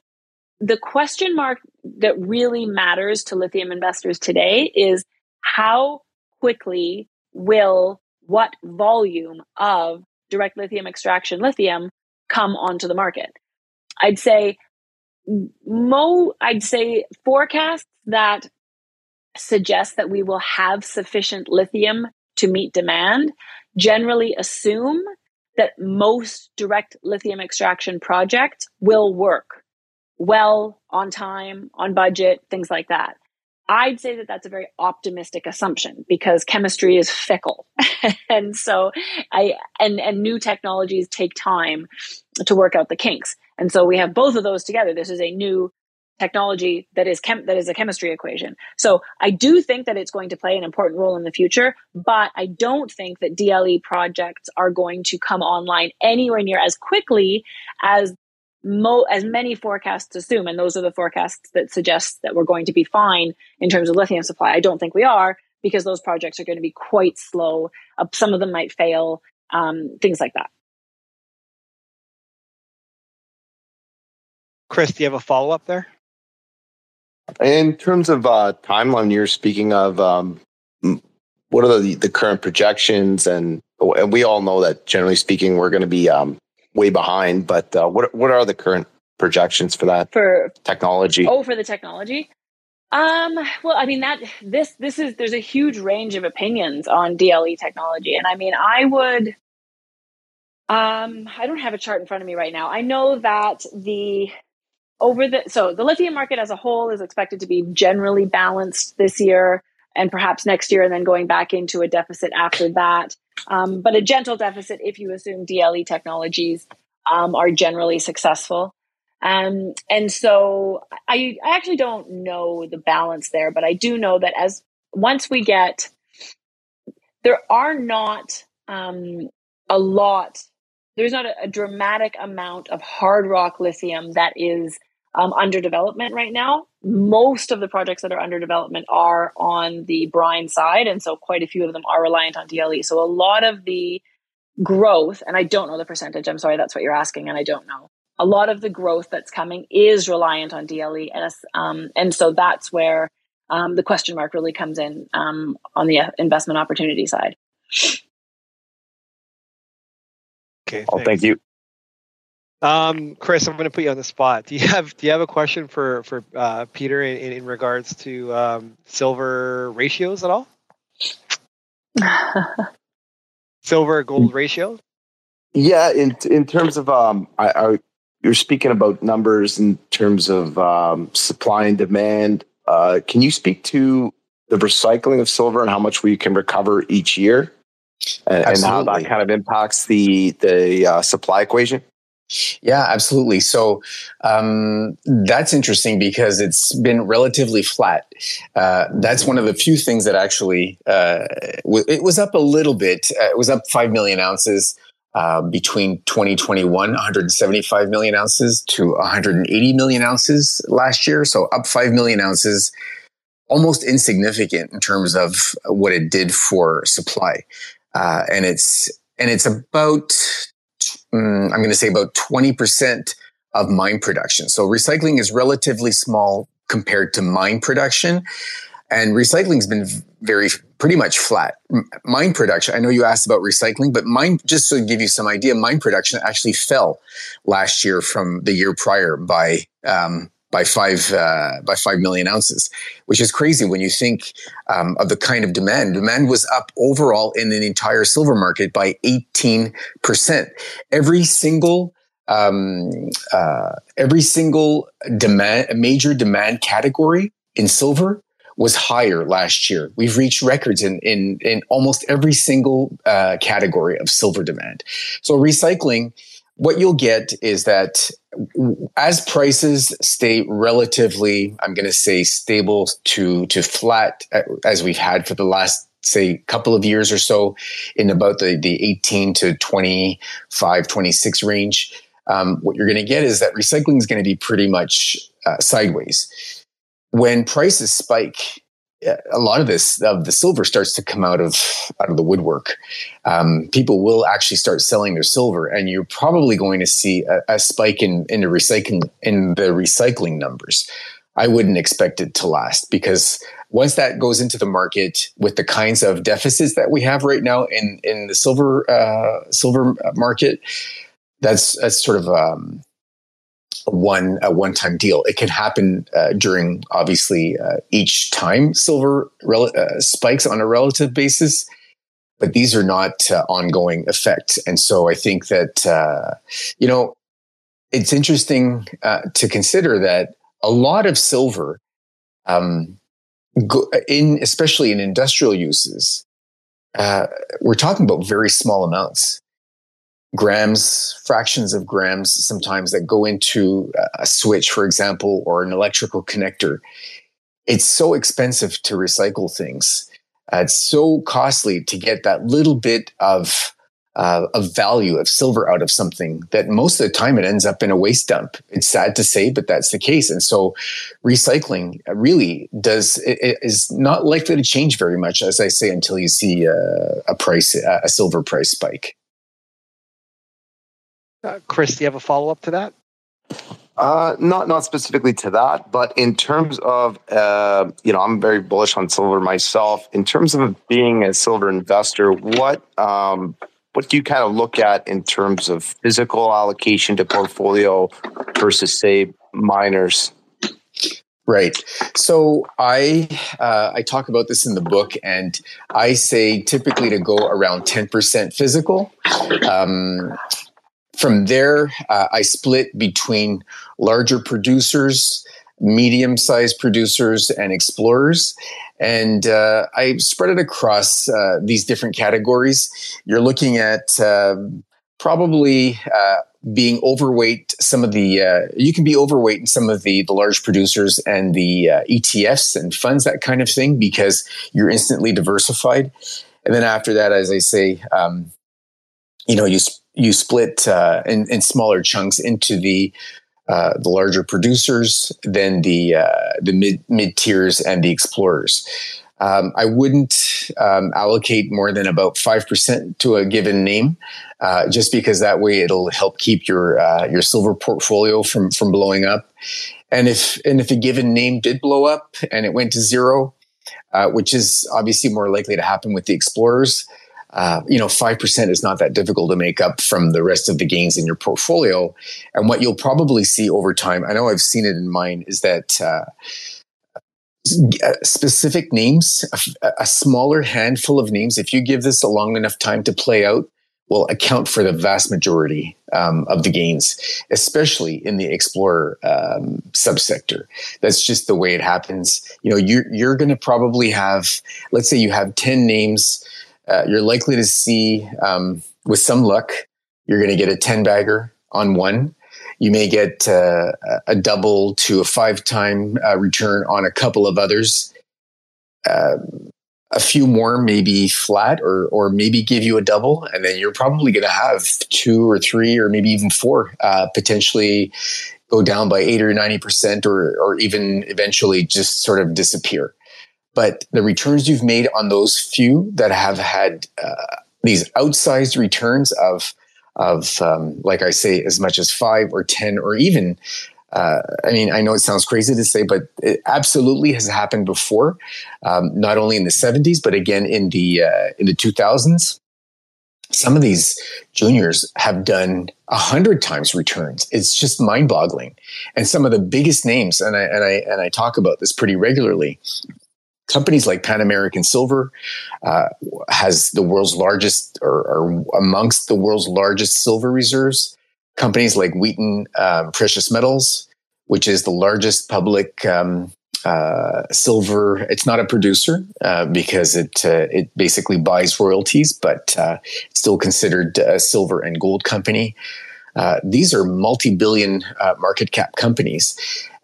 the question mark that really matters to lithium investors today is how quickly will what volume of direct lithium extraction lithium come onto the market. I'd say mo I'd say forecasts that suggest that we will have sufficient lithium to meet demand generally assume that most direct lithium extraction projects will work well on time, on budget, things like that. I'd say that that's a very optimistic assumption because chemistry is fickle. and so I, and, and new technologies take time to work out the kinks. And so we have both of those together. This is a new technology that is chem- that is a chemistry equation. So I do think that it's going to play an important role in the future, but I don't think that DLE projects are going to come online anywhere near as quickly as mo- as many forecasts assume. And those are the forecasts that suggest that we're going to be fine in terms of lithium supply. I don't think we are because those projects are going to be quite slow. Uh, some of them might fail, um, things like that. Chris, do you have a follow up there? In terms of uh, timeline, you're speaking of um, what are the, the current projections, and and we all know that generally speaking, we're going to be um, way behind. But uh, what what are the current projections for that for technology? Oh, for the technology. Um, well, I mean that this this is there's a huge range of opinions on DLE technology, and I mean I would. Um, I don't have a chart in front of me right now. I know that the over the so the lithium market as a whole is expected to be generally balanced this year and perhaps next year and then going back into a deficit after that. Um, but a gentle deficit if you assume dle technologies um, are generally successful. Um, and so I, I actually don't know the balance there but i do know that as once we get there are not um, a lot there's not a, a, dramatic amount of hard rock lithium that is um, under development right now. Most of the projects that are under development are on the brine side, and so quite a few of them are reliant on DLE. So a lot of the growth, and I don't know the percentage. I'm sorry, that's what you're asking, and I don't know. A lot of the growth that's coming is reliant on DLE, and um, and so that's where um, the question mark really comes in um, on the investment opportunity side. Okay. Well, thank you. Um, Chris, I'm going to put you on the spot. Do you have Do you have a question for for uh, Peter in, in regards to um, silver ratios at all? silver gold ratio? Yeah, in in terms of um, I, I you're speaking about numbers in terms of um, supply and demand. Uh, can you speak to the recycling of silver and how much we can recover each year, and, and how that kind of impacts the the uh, supply equation? Yeah, absolutely. So um, that's interesting because it's been relatively flat. Uh, that's one of the few things that actually uh, w- it was up a little bit. Uh, it was up five million ounces uh, between 2021, 175 million ounces to 180 million ounces last year. So up five million ounces, almost insignificant in terms of what it did for supply, uh, and it's and it's about mm, I'm going to say about 20% of mine production. So recycling is relatively small compared to mine production. And recycling has been very, pretty much flat. Mine production, I know you asked about recycling, but mine, just to give you some idea, mine production actually fell last year from the year prior by um, by five uh, by five million ounces, which is crazy when you think um, of the kind of demand. Demand was up overall in the entire silver market by eighteen percent. Every single um, uh, every single demand major demand category in silver was higher last year. We've reached records in in in almost every single uh, category of silver demand. So recycling what you'll get is that as prices stay relatively, I'm going to say stable to, to flat uh, as we've had for the last say couple of years or so in about the, the 18 to 25, 26 range, um, what you're going to get is that recycling is going to be pretty much uh, sideways. When prices spike, a lot of this of the silver starts to come out of out of the woodwork. Um, people will actually start selling their silver, and you're probably going to see a, a spike in in the recycling in the recycling numbers. I wouldn't expect it to last because once that goes into the market with the kinds of deficits that we have right now in in the silver uh, silver market, that's that's sort of um, one a one time deal. It can happen uh, during obviously uh, each time silver rel- uh, spikes on a relative basis, but these are not uh, ongoing effects. And so I think that uh, you know it's interesting uh, to consider that a lot of silver, um, go- in especially in industrial uses, we're talking about very small amounts grams, fractions of grams sometimes that go into a switch, for example, or an electrical connector. It's so expensive to recycle things. Uh, it's so costly to get that little bit of uh, of value of silver out of something that most of the time it ends up in a waste dump. It's sad to say, but that's the case. And so, recycling really does it is not likely to change very much, as I say, until you see a, a price a silver price spike. Uh, Chris, do you have a follow up to that? Uh, not not specifically to that, but in terms of uh, you know, I'm very bullish on silver myself. In terms of being a silver investor, what um, what do you kind of look at in terms of physical allocation to portfolio versus say miners? Right. So I uh, I talk about this in the book, and I say typically to go around ten percent physical. Um, from there, uh, I split between larger producers, medium sized producers, and explorers. And uh, I spread it across uh, these different categories. You're looking at um, probably uh, being overweight some of the uh, you can be overweight in some of the the large producers and the uh, ETFs and funds that kind of thing because you're instantly diversified and then after that as I say um, you know you you split uh, in, in, smaller chunks into the uh, the larger producers, then the uh, the mid mid tiers and the explorers. Um, I wouldn't um, allocate more than about five percent to a given name, uh, just because that way it'll help keep your uh, your silver portfolio from from blowing up. And if and if a given name did blow up and it went to zero, uh, which is obviously more likely to happen with the explorers, uh, you know, 5% is not that difficult to make up from the rest of the gains in your portfolio. And what you'll probably see over time, I know I've seen it in mine, is that uh, uh specific names, a, a, smaller handful of names, if you give this a long enough time to play out, will account for the vast majority um, of the gains, especially in the explorer um, subsector. That's just the way it happens. You know, you're, you're going to probably have, let's say you have 10 names uh, you're likely to see, um, with some luck, you're going to get a 10 bagger on one. You may get uh, a double to a five time uh, return on a couple of others. Uh, a few more maybe flat or or maybe give you a double and then you're probably going to have two or three or maybe even four uh, potentially go down by 8 or 90% or or even eventually just sort of disappear but the returns you've made on those few that have had uh, these outsized returns of of um, like I say as much as 5 or 10 or even uh, I mean, I know it sounds crazy to say, but it absolutely has happened before, um, not only in the 70s, but again in the uh, in the 2000s. Some of these juniors have done a hundred times returns. It's just mind boggling. And some of the biggest names, and I and I and I talk about this pretty regularly. Companies like Pan American Silver uh, has the world's largest, or, or amongst the world's largest silver reserves companies like Wheaton um, Precious Metals, which is the largest public um, uh, silver. It's not a producer uh, because it uh, it basically buys royalties, but uh, still considered a silver and gold company. Uh, these are multi-billion market cap companies,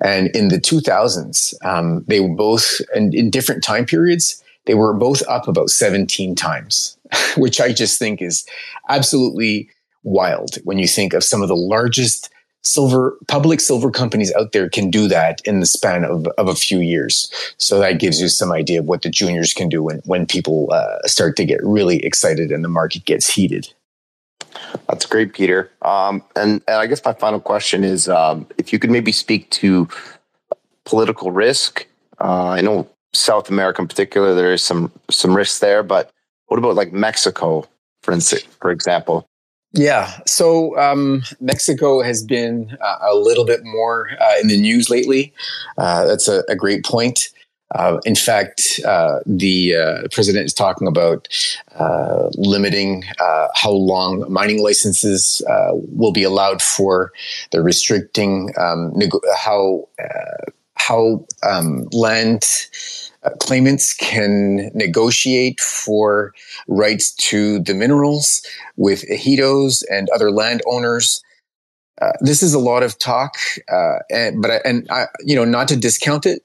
and in the 2000s, um, they were both, and in different time periods, they were both up about 17 times, which I just think is absolutely wild when you think of some of the largest silver public silver companies out there can do that in the span of, of a few years. So that gives you some idea of what the juniors can do when, when people uh, start to get really excited and the market gets heated that's great peter um, and, and i guess my final question is um, if you could maybe speak to political risk uh, i know south america in particular there is some some risks there but what about like mexico for instance for example yeah. So um, Mexico has been uh, a little bit more uh, in the news lately. Uh, that's a, a, great point. Uh, in fact, uh, the uh, president is talking about limiting how long mining licenses will be allowed for. They're restricting um, neg- how how um, land uh, claimants can negotiate for rights to the minerals with ejidos and other landowners. Uh, this is a lot of talk, uh, and but and I, you know, not to discount it,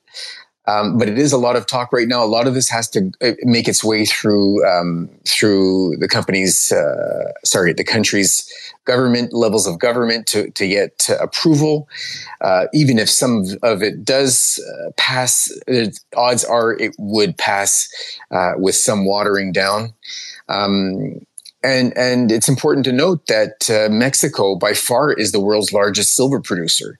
um, but it is a lot of talk right now. A lot of this has to uh, make its way through um, through the company's, uh, sorry, the country's government levels of government to to get approval. Uh, even if some of it does uh, pass, odds are it would pass uh, with some watering down. Um, and and it's important to note that uh, Mexico by far is the world's largest silver producer.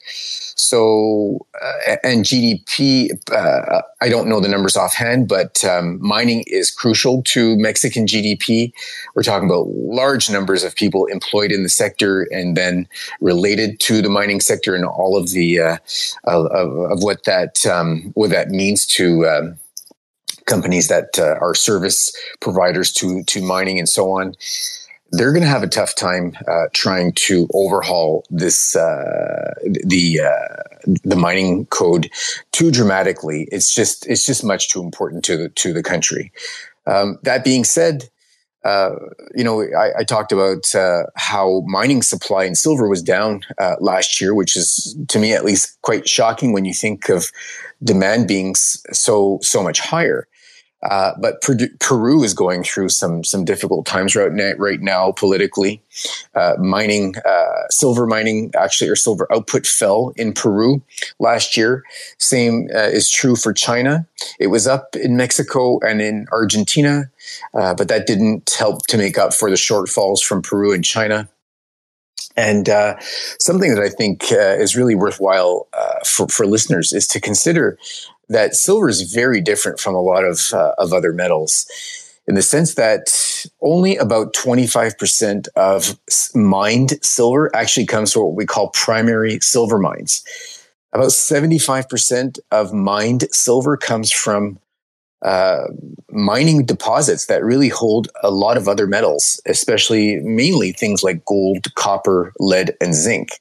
So uh, and GDP, uh, I don't know the numbers offhand, but um, mining is crucial to Mexican GDP. We're talking about large numbers of people employed in the sector and then related to the mining sector and all of the uh, of, of, what that um, what that means to. Um, companies that uh, are service providers to to mining and so on they're going to have a tough time uh, trying to overhaul this uh, the uh, the mining code too dramatically. It's just it's just much too important to the to the country. Um, that being said, uh, you know I, I talked about uh, how mining supply in silver was down uh, last year, which is to me at least quite shocking when you think of demand being so so much higher. Uh, but Peru is going through some some difficult times right now, right now politically. Uh, mining, uh, silver mining, actually, or silver output fell in Peru last year. Same uh, is true for China. It was up in Mexico and in Argentina, uh, but that didn't help to make up for the shortfalls from Peru and China. And uh, something that I think uh, is really worthwhile uh, for, for listeners is to consider that silver is very different from a lot of, uh, of other metals in the sense that only about 25% of mined silver actually comes from what we call primary silver mines. About 75% of mined silver comes from uh, mining deposits that really hold a lot of other metals, especially mainly things like gold, copper, lead, and zinc.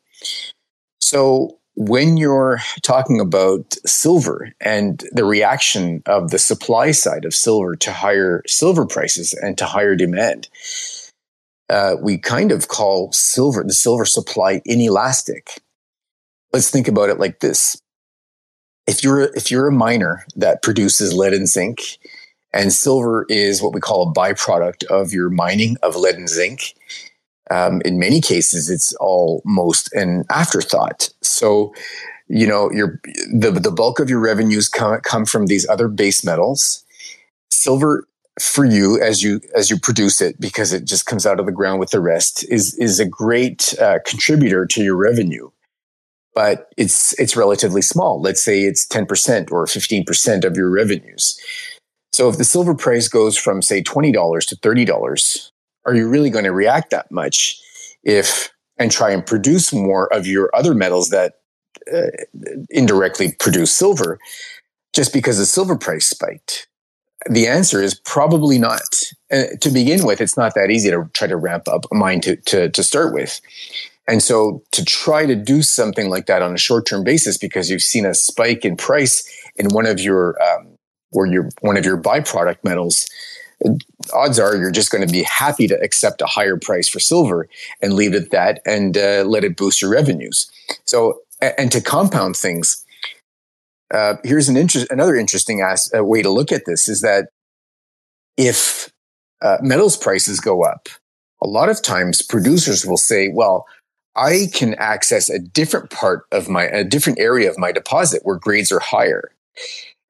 So when you're talking about silver and the reaction of the supply side of silver to higher silver prices and to higher demand, uh, we kind of call silver, the silver supply inelastic. Let's think about it like this. If you're, if you're a miner that produces lead and zinc and silver is what we call a byproduct of your mining of lead and zinc, um, in many cases, it's almost an afterthought. So, you know, your the the bulk of your revenues come come from these other base metals. Silver for you as you as you produce it because it just comes out of the ground with the rest is is a great uh, contributor to your revenue but it's it's relatively small let's say it's 10% or 15% of your revenues so if the silver price goes from say $20 to $30 are you really going to react that much if and try and produce more of your other metals that uh, indirectly produce silver just because the silver price spiked the answer is probably not. Uh, to begin with, it's not that easy to try to ramp up a mine to, to, to start with. And so to try to do something like that on a short term basis because you've seen a spike in price in one of your, um, or your, one of your byproduct metals, odds are you're just going to be happy to accept a higher price for silver and leave it at that and uh, let it boost your revenues. So, and to compound things, uh, here's an interest, another interesting as, uh, way to look at this is that if uh, metals prices go up, a lot of times producers will say, well, I can access a different part of my, a different area of my deposit where grades are higher.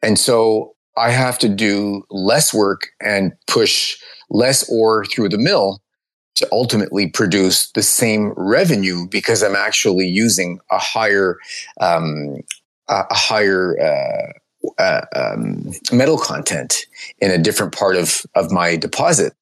And so I have to do less work and push less ore through the mill to ultimately produce the same revenue because I'm actually using a higher um, a higher uh, uh, um, metal content in a different part of, of my deposit.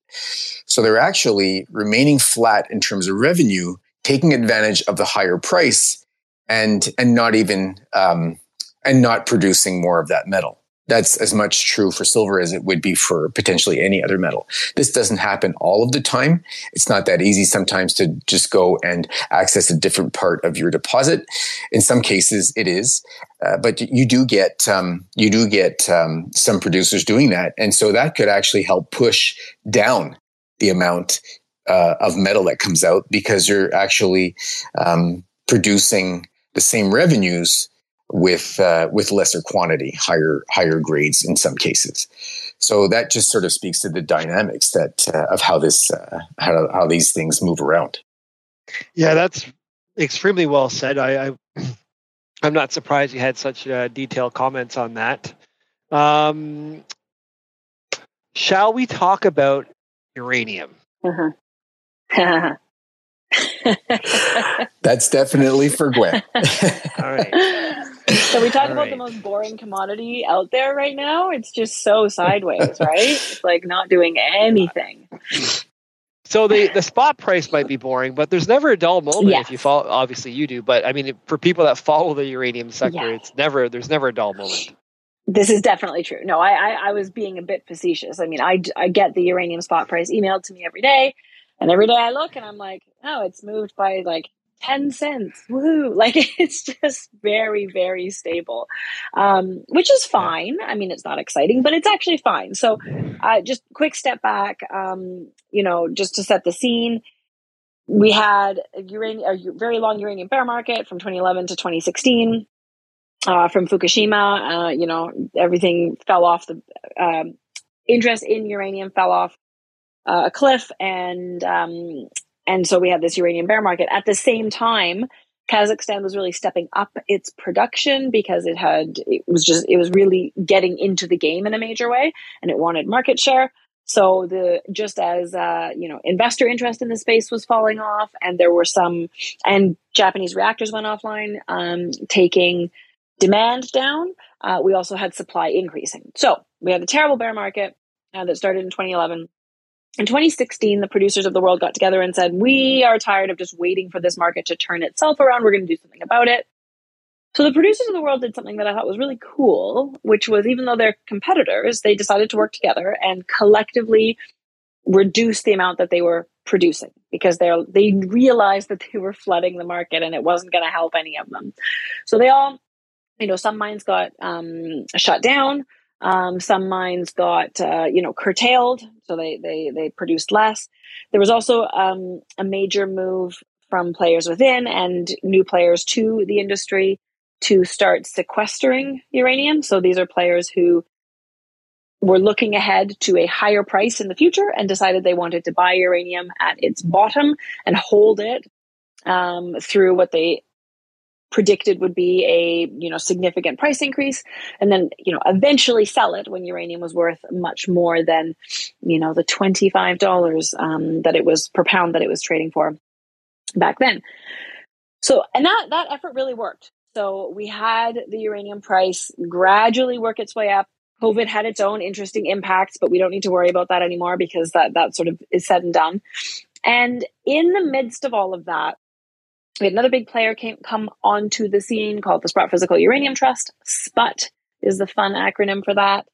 So they're actually remaining flat in terms of revenue, taking advantage of the higher price and, and not even, um, and not producing more of that metal. That's as much true for silver as it would be for potentially any other metal. This doesn't happen all of the time. It's not that easy sometimes to just go and access a different part of your deposit. In some cases, it is, uh, but you do get um, you do get um, some producers doing that, and so that could actually help push down the amount uh, of metal that comes out because you're actually um, producing the same revenues with uh, with lesser quantity, higher higher grades in some cases. So that just sort of speaks to the dynamics that uh, of how this uh, how how these things move around. Yeah, that's extremely well said. I, I am not surprised you had such uh, detailed comments on that. Um, shall we talk about uranium? Uh-huh. That's definitely for Gwen. All right. So we talk All about right. the most boring commodity out there right now. It's just so sideways, right? It's like not doing anything. So the the spot price might be boring, but there's never a dull moment Yes. if you follow. Obviously, you do, but I mean, for people that follow the uranium sector, Yeah. it's never there's never a dull moment. This is definitely true. No, I, I, I was being a bit facetious. I mean, I, I get the uranium spot price emailed to me every day, and every day I look and I'm like, oh, it's moved by like 10 cents. Woo! Like it's just very, very stable, um, which is fine. I mean, it's not exciting, but it's actually fine. So, uh, just quick step back, um, you know, just to set the scene. We had a uranium, a very long uranium bear market from 2011 to 2016 uh, from Fukushima. Uh, you know, everything fell off the um, interest in uranium fell off uh, a cliff, and um, and so we had this uranium bear market. At the same time, Kazakhstan was really stepping up its production because it had it was just it was really getting into the game in a major way, and it wanted market share. So the just as uh, you know, investor interest in the space was falling off, and there were some, and Japanese reactors went offline, um, taking demand down. Uh, we also had supply increasing. So we had a terrible bear market uh, that started in 2011. In 2016, the producers of the world got together and said, We are tired of just waiting for this market to turn itself around. We're going to do something about it. So the producers of the world did something that I thought was really cool, which was even though they're competitors, they decided to work together and collectively reduce the amount that they were producing because they they realized that they were flooding the market and it wasn't going to help any of them. So they all, you know, some mines got um, shut down. Um, some mines got, uh, you know, curtailed, so they, they, they produced less. There was also um, a major move from players within and new players to the industry to start sequestering uranium. So these are players who were looking ahead to a higher price in the future and decided they wanted to buy uranium at its bottom and hold it um, through what they predicted would be a you know significant price increase. And then you know eventually sell it when uranium was worth much more than you know the $25 um, that it was per pound that it was trading for back then. So and that that effort really worked. So we had the uranium price gradually work its way up. Covid had its own interesting impacts but we don't need to worry about that anymore because that that sort of is said and done. And in the midst of all of that we had another big player came come onto the scene called the Sprott Physical Uranium Trust. SPUT is the fun acronym for that.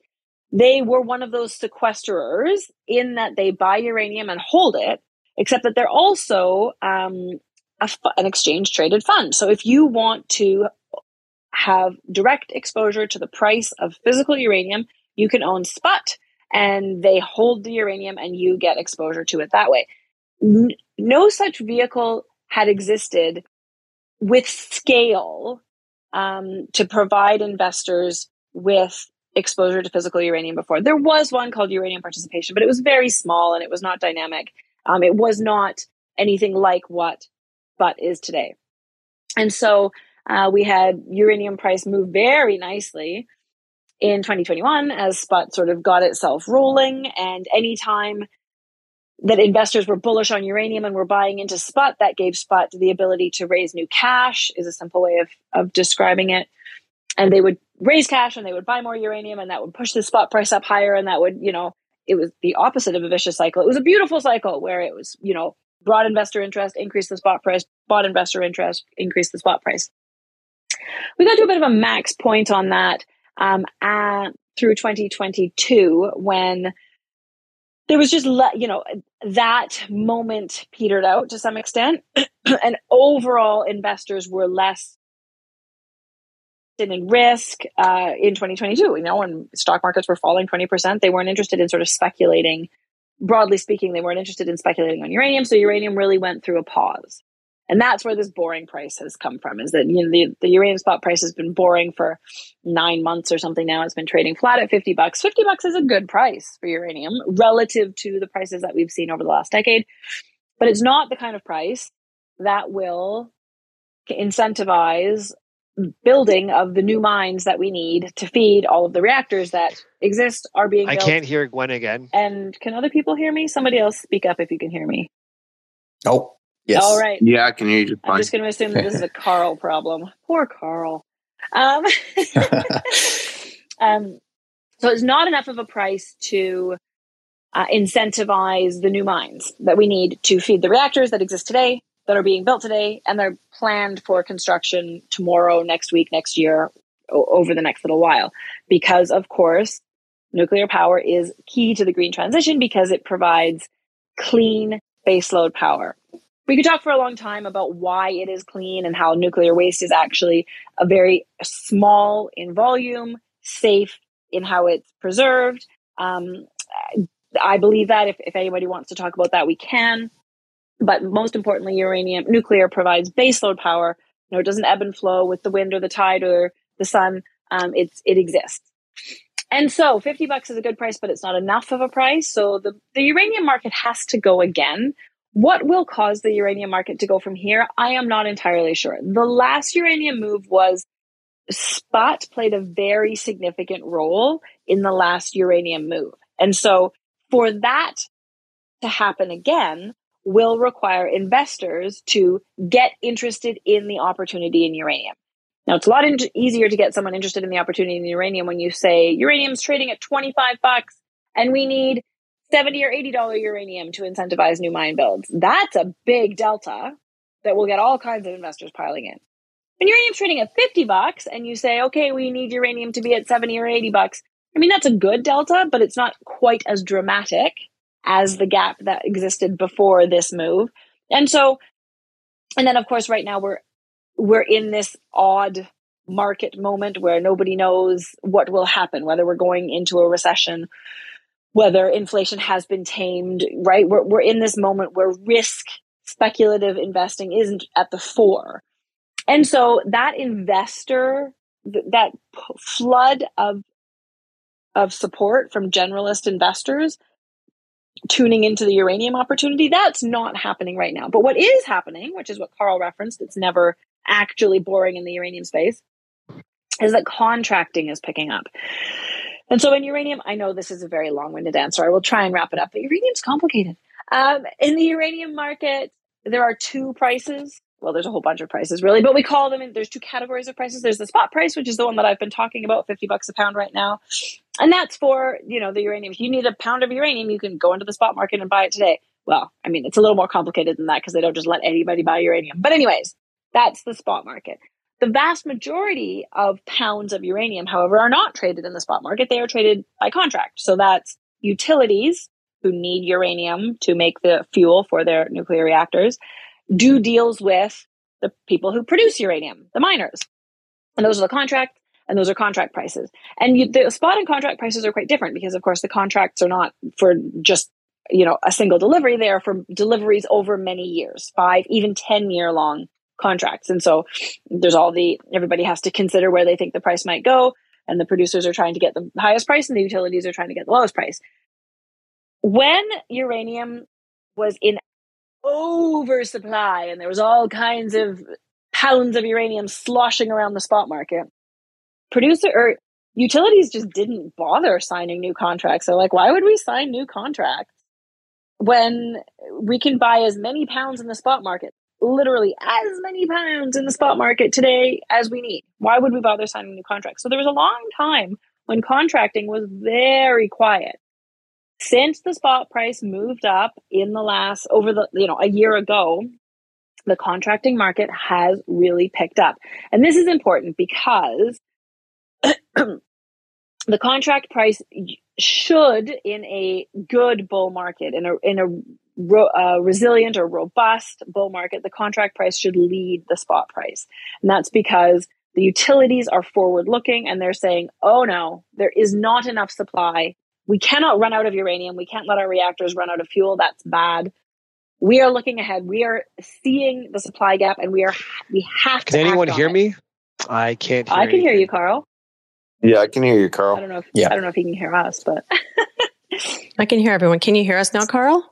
They were one of those sequesterers in that they buy uranium and hold it, except that they're also um, an exchange traded fund. So if you want to have direct exposure to the price of physical uranium, you can own SPUT and they hold the uranium and you get exposure to it that way. No such vehicle had existed with scale um, to provide investors with exposure to physical uranium before. There was one called uranium participation, but it was very small and it was not dynamic. Um, it was not anything like what SPUT is today. And so uh, we had uranium price move very nicely in 2021 as SPUT sort of got itself rolling. And anytime that investors were bullish on uranium and were buying into SPUT That gave SPUT the ability to raise new cash, is a simple way of, of describing it. And they would raise cash and they would buy more uranium and that would push the spot price up higher. And that would, you know, it was the opposite of a vicious cycle. It was a beautiful cycle where it was, you know, broad investor interest, increase the spot price, bought investor interest, increase the spot price. We got to a bit of a max point on that um, at, through 2022 when there was just you know that moment petered out to some extent and overall investors were less in risk uh, in 2022 you know when stock markets were falling 20% they weren't interested in sort of speculating. Broadly speaking they weren't interested in speculating on uranium so uranium really went through a pause and that's where this boring price has come from is that you know the, the uranium spot price has been boring for nine months or something now it's been trading flat at 50 bucks 50 bucks is a good price for uranium relative to the prices that we've seen over the last decade but it's not the kind of price that will incentivize building of the new mines that we need to feed all of the reactors that exist are being I can't hear Gwen again. And can other people hear me? Somebody else speak up if you can hear me. Oh, Yes. All right. Yeah, I can hear you. I'm just going to assume that this is a Karl problem. Poor Karl. Um, um, so it's not enough of a price to uh, incentivize the new mines that we need to feed the reactors that exist today, that are being built today, and they're planned for construction tomorrow, next week, next year, o- over the next little while. Because, of course, nuclear power is key to the green transition because it provides clean baseload power we could talk for a long time about why it is clean and how nuclear waste is actually a very small in volume, safe in how it's preserved. Um, I believe that if, if anybody wants to talk about that, we can. But most importantly, uranium nuclear provides baseload power. You know, it doesn't ebb and flow with the wind or the tide or the sun. Um, it's it exists. And so 50 bucks is a good price, but it's not enough of a price. So the, the uranium market has to go again. What will cause the uranium market to go from here? I am not entirely sure. The last uranium move was SPUT played a very significant role in the last uranium move. And so for that to happen again will require investors to get interested in the opportunity in uranium. Now it's a lot in- easier to get someone interested in the opportunity in uranium when you say uranium's trading at 25 bucks and we need 70 or 80 dollar uranium to incentivize new mine builds. That's a big delta that will get all kinds of investors piling in. When uranium's trading at 50 bucks and you say, okay, we need uranium to be at 70 or 80 bucks. I mean, that's a good delta, but it's not quite as dramatic as the gap that existed before this move. And so, and then of course, right now we're, we're in this odd market moment where nobody knows what will happen, whether we're going into a recession, whether inflation has been tamed, right? We're, we're in this moment where risk speculative investing isn't at the fore. And so that investor, that flood of, of support from generalist investors tuning into the uranium opportunity, that's not happening right now. But what is happening, which is what Karl referenced, it's never actually boring in the uranium space, is that contracting is picking up. And so in uranium, I know this is a very long winded answer. I will try and wrap it up, but uranium's complicated. Um, in the uranium market, there are two prices. Well, there's a whole bunch of prices really, but we call them, there's two categories of prices. There's the spot price, which is the one that I've been talking about, 50 bucks a pound right now. And that's for, you know, the uranium. If you need a pound of uranium, you can go into the spot market and buy it today. Well, I mean, it's a little more complicated than that because they don't just let anybody buy uranium. But anyways, that's the spot market. The vast majority of pounds of uranium, however, are not traded in the spot market. They are traded by contract. So that's utilities who need uranium to make the fuel for their nuclear reactors do deals with the people who produce uranium, the miners. And those are the contract and those are contract prices. And you, the spot and contract prices are quite different because of course the contracts are not for just you know a single delivery they are for deliveries over many years five even 10 year long contracts. And so there's all the, everybody has to consider where they think the price might go. And the producers are trying to get the highest price and the utilities are trying to get the lowest price. When uranium was in oversupply and there was all kinds of pounds of uranium sloshing around the spot market, producer or utilities just didn't bother signing new contracts. They're like, why would we sign new contracts when we can buy as many pounds in the spot market? Literally as many pounds in the spot market today as we need. Why would we bother signing new contracts? So there was a long time when contracting was very quiet. Since the spot price moved up in the last over the you know a year ago, the contracting market has really picked up. And this is important because the contract price should in a good bull market in a in a ro- uh, resilient or robust bull market, the contract price should lead the spot price. And that's because the utilities are forward looking and they're saying, oh no, there is not enough supply. We cannot run out of uranium. We can't let our reactors run out of fuel. That's bad. We are looking ahead. We are seeing the supply gap and we are, we have Can anyone hear it. me? I can't I can anything. hear you, Karl. Yeah, I can hear you, Karl. I don't know if, yeah. I don't know if you can hear us, but I can hear everyone. Can you hear us now, Karl?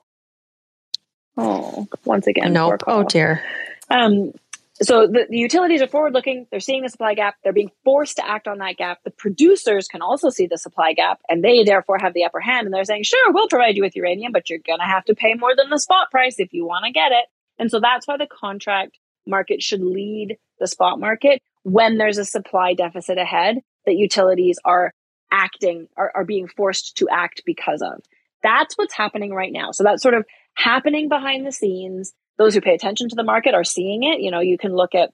Oh, once again. No. Nope. Oh dear. Um, so the, the, utilities are forward looking. They're seeing the supply gap. They're being forced to act on that gap. The producers can also see the supply gap and they therefore have the upper hand. And they're saying, sure, we'll provide you with uranium, but you're going to have to pay more than the spot price if you want to get it. And so that's why the contract market should lead the spot market when there's a supply deficit ahead that utilities are acting, are, are being forced to act because of. That's what's happening right now. So that's sort of happening behind the scenes. Those who pay attention to the market are seeing it. You know, you can look at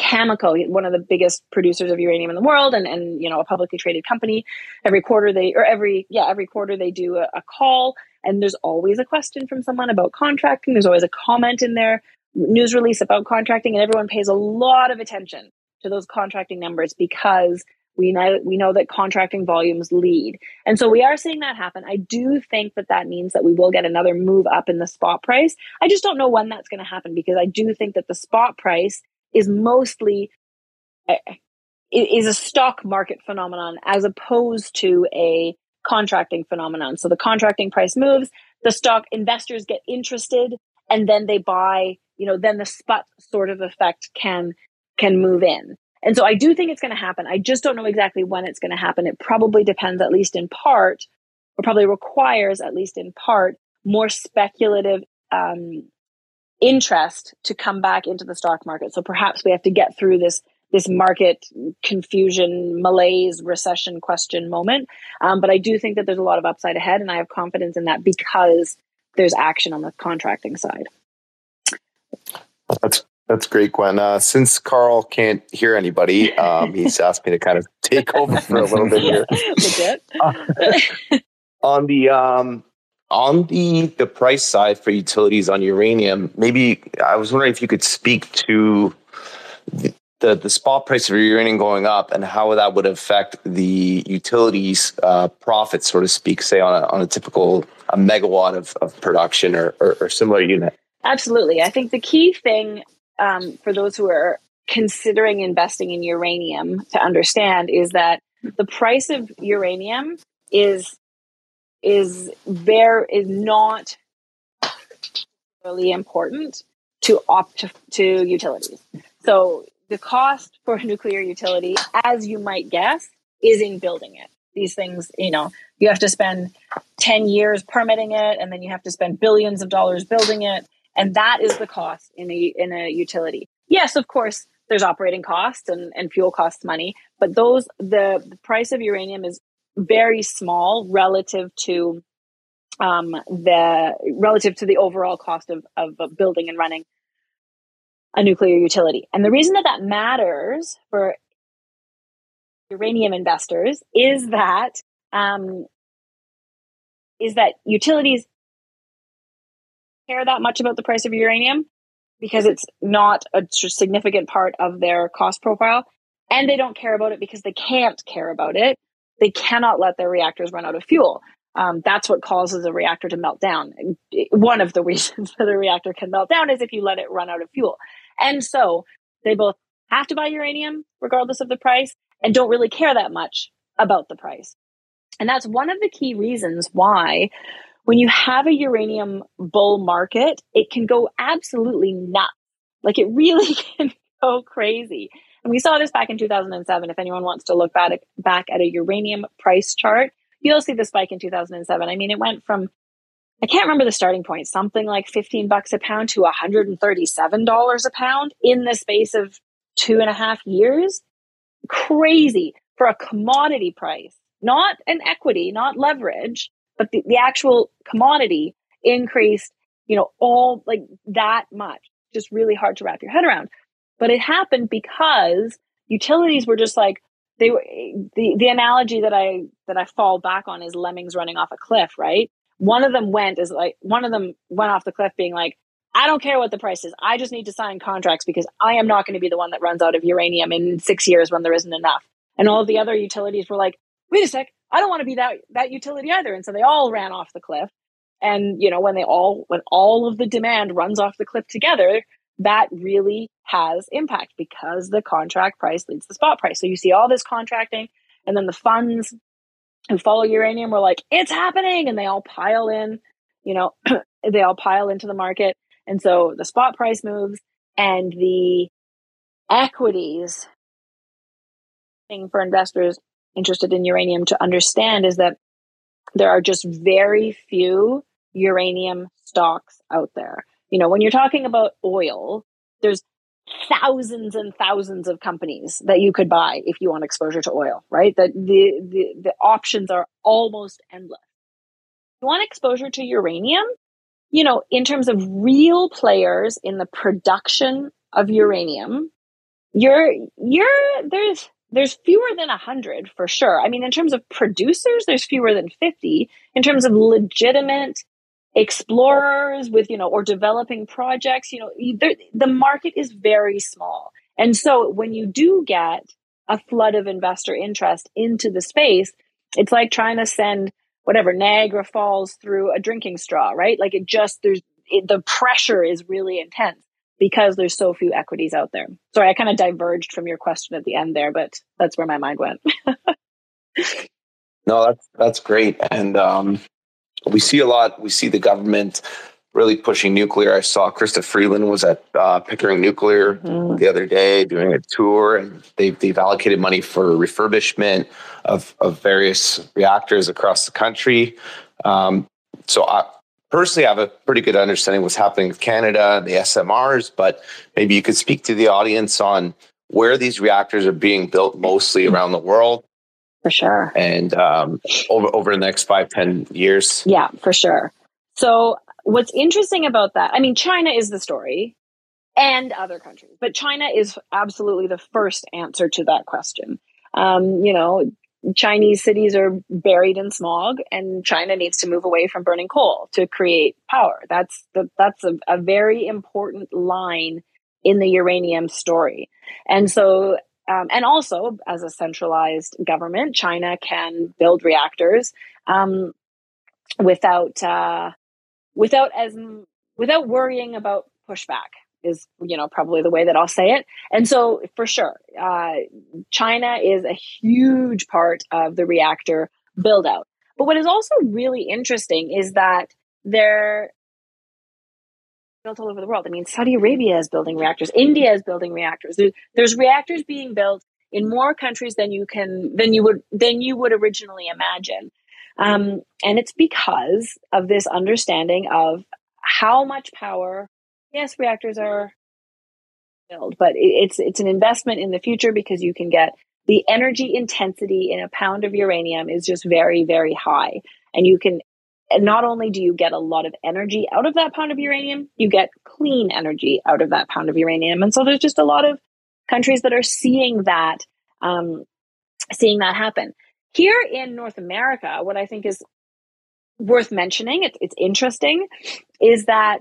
Cameco, one of the biggest producers of uranium in the world, and and you know a publicly traded company. Every quarter they or every yeah every quarter they do a, a call, and there's always a question from someone about contracting. There's always a comment in their news release about contracting, and everyone pays a lot of attention to those contracting numbers because we know we know that contracting volumes lead, and so we are seeing that happen. I do think that that means that we will get another move up in the spot price. I just don't know when that's going to happen because I do think that the spot price is mostly eh, is a stock market phenomenon as opposed to a contracting phenomenon. So the contracting price moves, the stock investors get interested, and then they buy. You know, then the spot sort of effect can can move in. And so I do think it's going to happen. I just don't know exactly when it's going to happen. It probably depends, at least in part, or probably requires, at least in part, more speculative um, interest to come back into the stock market. So perhaps we have to get through this this market confusion, malaise, recession question moment. Um, but I do think that there's a lot of upside ahead, and I have confidence in that because there's action on the contracting side. That's that's great, Gwen. Uh, since Karl can't hear anybody, um, he's asked me to kind of take over for a little bit here. Uh, on the um, on the the price side for utilities on uranium, maybe I was wondering if you could speak to the, the the spot price of uranium going up and how that would affect the utilities uh, profits, so to speak, say on a, on a typical a megawatt of, of production or, or, or similar unit. Absolutely, I think the key thing um, for those who are considering investing in uranium to understand is that the price of uranium is is very is not really important to opt to, to utilities. So the cost for a nuclear utility, as you might guess, is in building it. These things, you know, you have to spend 10 years permitting it, and then you have to spend billions of dollars building it. And that is the cost in a, in a utility. Yes, of course, there's operating costs and, and fuel costs money, but those, the, the price of uranium is very small relative to um, the relative to the overall cost of, of building and running a nuclear utility. And the reason that that matters for uranium investors is that um, is that utilities care that much about the price of uranium because it's not a significant part of their cost profile, and they don't care about it because they can't care about it. They cannot let their reactors run out of fuel. Um, that's what causes a reactor to melt down. One of the reasons that a reactor can melt down is if you let it run out of fuel. And so they both have to buy uranium regardless of the price and don't really care that much about the price. And that's one of the key reasons why when you have a uranium bull market, it can go absolutely nuts. Like it really can go crazy. And we saw this back in 2007. If anyone wants to look back, back at a uranium price chart, you'll see the spike in 2007. I mean, it went from I can't remember the starting point, something like 15 bucks a pound to $137 a pound in the space of two and a half years. Crazy for a commodity price, not an equity, not leverage, but the, the actual commodity increased, you know, all like that much. Just really hard to wrap your head around. But it happened because utilities were just like, they were the, the analogy that I that I fall back on is lemmings running off a cliff, right? One of them went is like one of them went off the cliff being like, I don't care what the price is. I just need to sign contracts because I am not going to be the one that runs out of uranium in six years when there isn't enough. And all of the other utilities were like, wait a sec, I don't want to be that that utility either. And so they all ran off the cliff. And you know, when they all when all of the demand runs off the cliff together, that really has impact because the contract price leads the spot price. So you see all this contracting and then the funds who follow uranium were like, it's happening. And they all pile in, you know, they all pile into the market. And so the spot price moves and the equities thing for investors interested in uranium to understand is that there are just very few uranium stocks out there. You know, when you're talking about oil, there's thousands and thousands of companies that you could buy if you want exposure to oil, right? That the, the, the options are almost endless. You want exposure to uranium, you know, in terms of real players in the production of uranium, you're, you're, there's, there's fewer than 100 for sure. I mean, in terms of producers, there's fewer than 50. In terms of legitimate explorers with you know or developing projects you know the market is very small and so when you do get a flood of investor interest into the space it's like trying to send whatever niagara falls through a drinking straw right like it just there's it, the pressure is really intense because there's so few equities out there sorry i kind of diverged from your question at the end there but that's where my mind went no that's that's great and um we see a lot. We see the government really pushing nuclear. I saw Chrystia Freeland was at uh, Pickering Nuclear mm. the other day doing a tour, and they've they've allocated money for refurbishment of of various reactors across the country. Um, so I personally I have a pretty good understanding what's happening with Canada, and the SMRs, but maybe you could speak to the audience on where these reactors are being built mostly around the world for sure. And um, over over the next five ten years. Yeah, for sure. So what's interesting about that? I mean, China is the story, and other countries, but China is absolutely the first answer to that question. Um, you know, Chinese cities are buried in smog, and China needs to move away from burning coal to create power. That's the, that's a, a very important line in the uranium story. And so, um, and also as a centralized government, China can build reactors um, without uh, without as without worrying about pushback is you know probably the way that I'll say it. And so for sure, uh, China is a huge part of the reactor build out. But what is also really interesting is that they're built all over the world. I mean, Saudi Arabia is building reactors, India is building reactors. There's, there's reactors being built in more countries than you can than you would than you would originally imagine. Um, and it's because of this understanding of how much power yes reactors are built but it's it's an investment in the future because you can get the energy intensity in a pound of uranium is just very very high. And you can not only do you get a lot of energy out of that pound of uranium you get clean energy out of that pound of uranium. And so there's just a lot of countries that are seeing that um, seeing that happen. Here in north america what i think is worth mentioning it's, it's interesting is that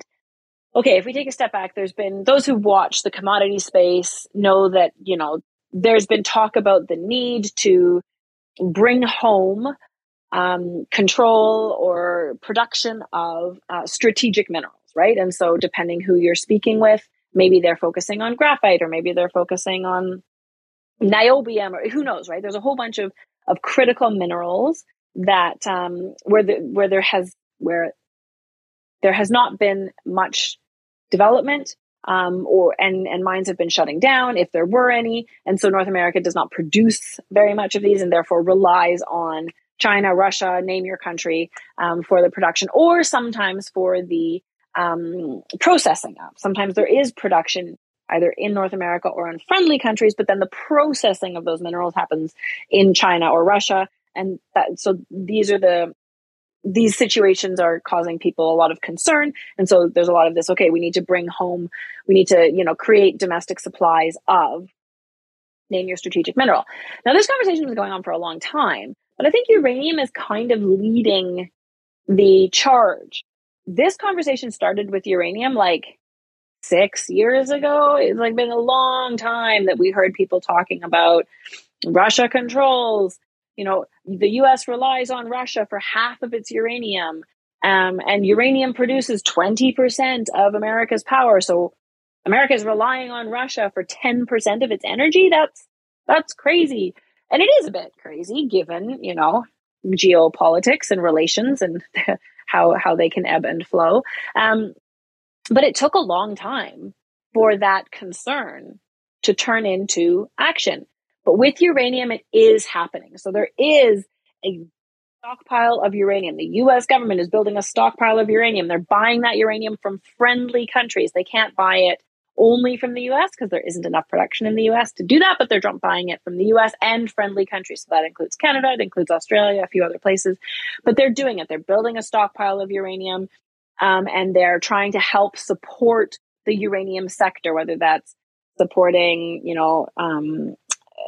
okay, if we take a step back, there's been those who watch the commodity space know that, you know, there's been talk about the need to bring home um, control or production of uh, strategic minerals, right? And so, depending who you're speaking with, maybe they're focusing on graphite or maybe they're focusing on niobium or who knows, right? There's a whole bunch of of critical minerals that um, where the where there has where there has not been much development um, or and and mines have been shutting down if there were any. And so north america does not produce very much of these and therefore relies on china russia name your country um, for the production or sometimes for the um, processing of. Sometimes there is production either in north america or in friendly countries but then the processing of those minerals happens in china or russia. And that so these are the these situations are causing people a lot of concern. And so there's a lot of this okay we need to bring home we need to you know create domestic supplies of name your strategic mineral. Now this conversation was going on for a long time but i think uranium is kind of leading the charge. This conversation started with uranium like six years ago. It's like been a long time that we heard people talking about russia controls you know, the US relies on Russia for half of its uranium. Um, and uranium produces 20% of America's power. So America is relying on Russia for 10% of its energy. That's, that's crazy. And it is a bit crazy given, you know, geopolitics and relations and how, how they can ebb and flow. Um, but it took a long time for that concern to turn into action. But with uranium, it is happening. So there is a stockpile of uranium. The US government is building a stockpile of uranium. They're buying that uranium from friendly countries. They can't buy it only from the US because there isn't enough production in the US to do that, but they're buying it from the US and friendly countries. So that includes Canada, it includes Australia, a few other places. But they're doing it. They're building a stockpile of uranium um, and they're trying to help support the uranium sector, whether that's supporting, you know, um,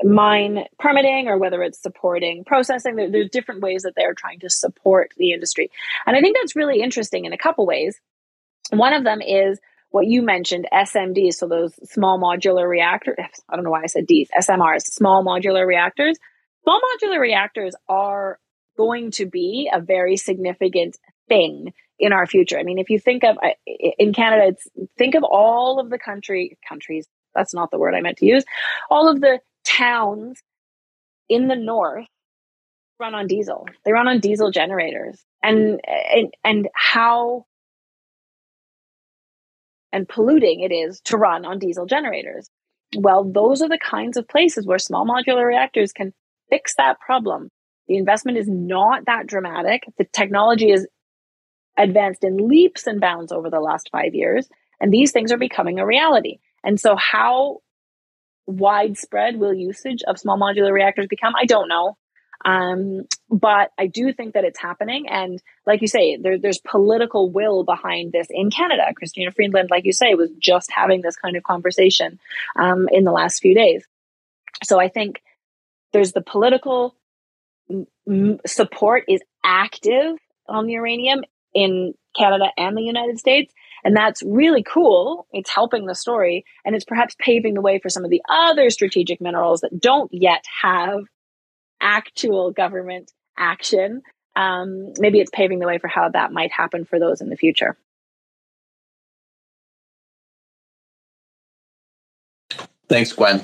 mine permitting or whether it's supporting processing. There, there's different ways that they're trying to support the industry. And I think that's really interesting in a couple ways. One of them is what you mentioned, SMDs, so those small modular reactors. I don't know why I said Ds, SMRs, small modular reactors. Small modular reactors are going to be a very significant thing in our future. I mean, if you think of in Canada, it's think of all of the country countries. That's not the word I meant to use. All of the towns in the north run on diesel. They run on diesel generators. And and, and how and polluting it is to run on diesel generators. Well, those are the kinds of places where small modular reactors can fix that problem. The investment is not that dramatic. The technology is advanced in leaps and bounds over the last five years, and these things are becoming a reality. And so, how widespread will usage of small modular reactors become? I don't know. Um, but I do think that it's happening. And like you say, there, there's political will behind this in Canada. Chrystia Freeland, like you say, was just having this kind of conversation um, in the last few days. So I think there's the political m- support is active on the uranium in Canada and the United States. And that's really cool. It's helping the story and it's perhaps paving the way for some of the other strategic minerals that don't yet have actual government action. Um, maybe it's paving the way for how that might happen for those in the future. Thanks, Gwen.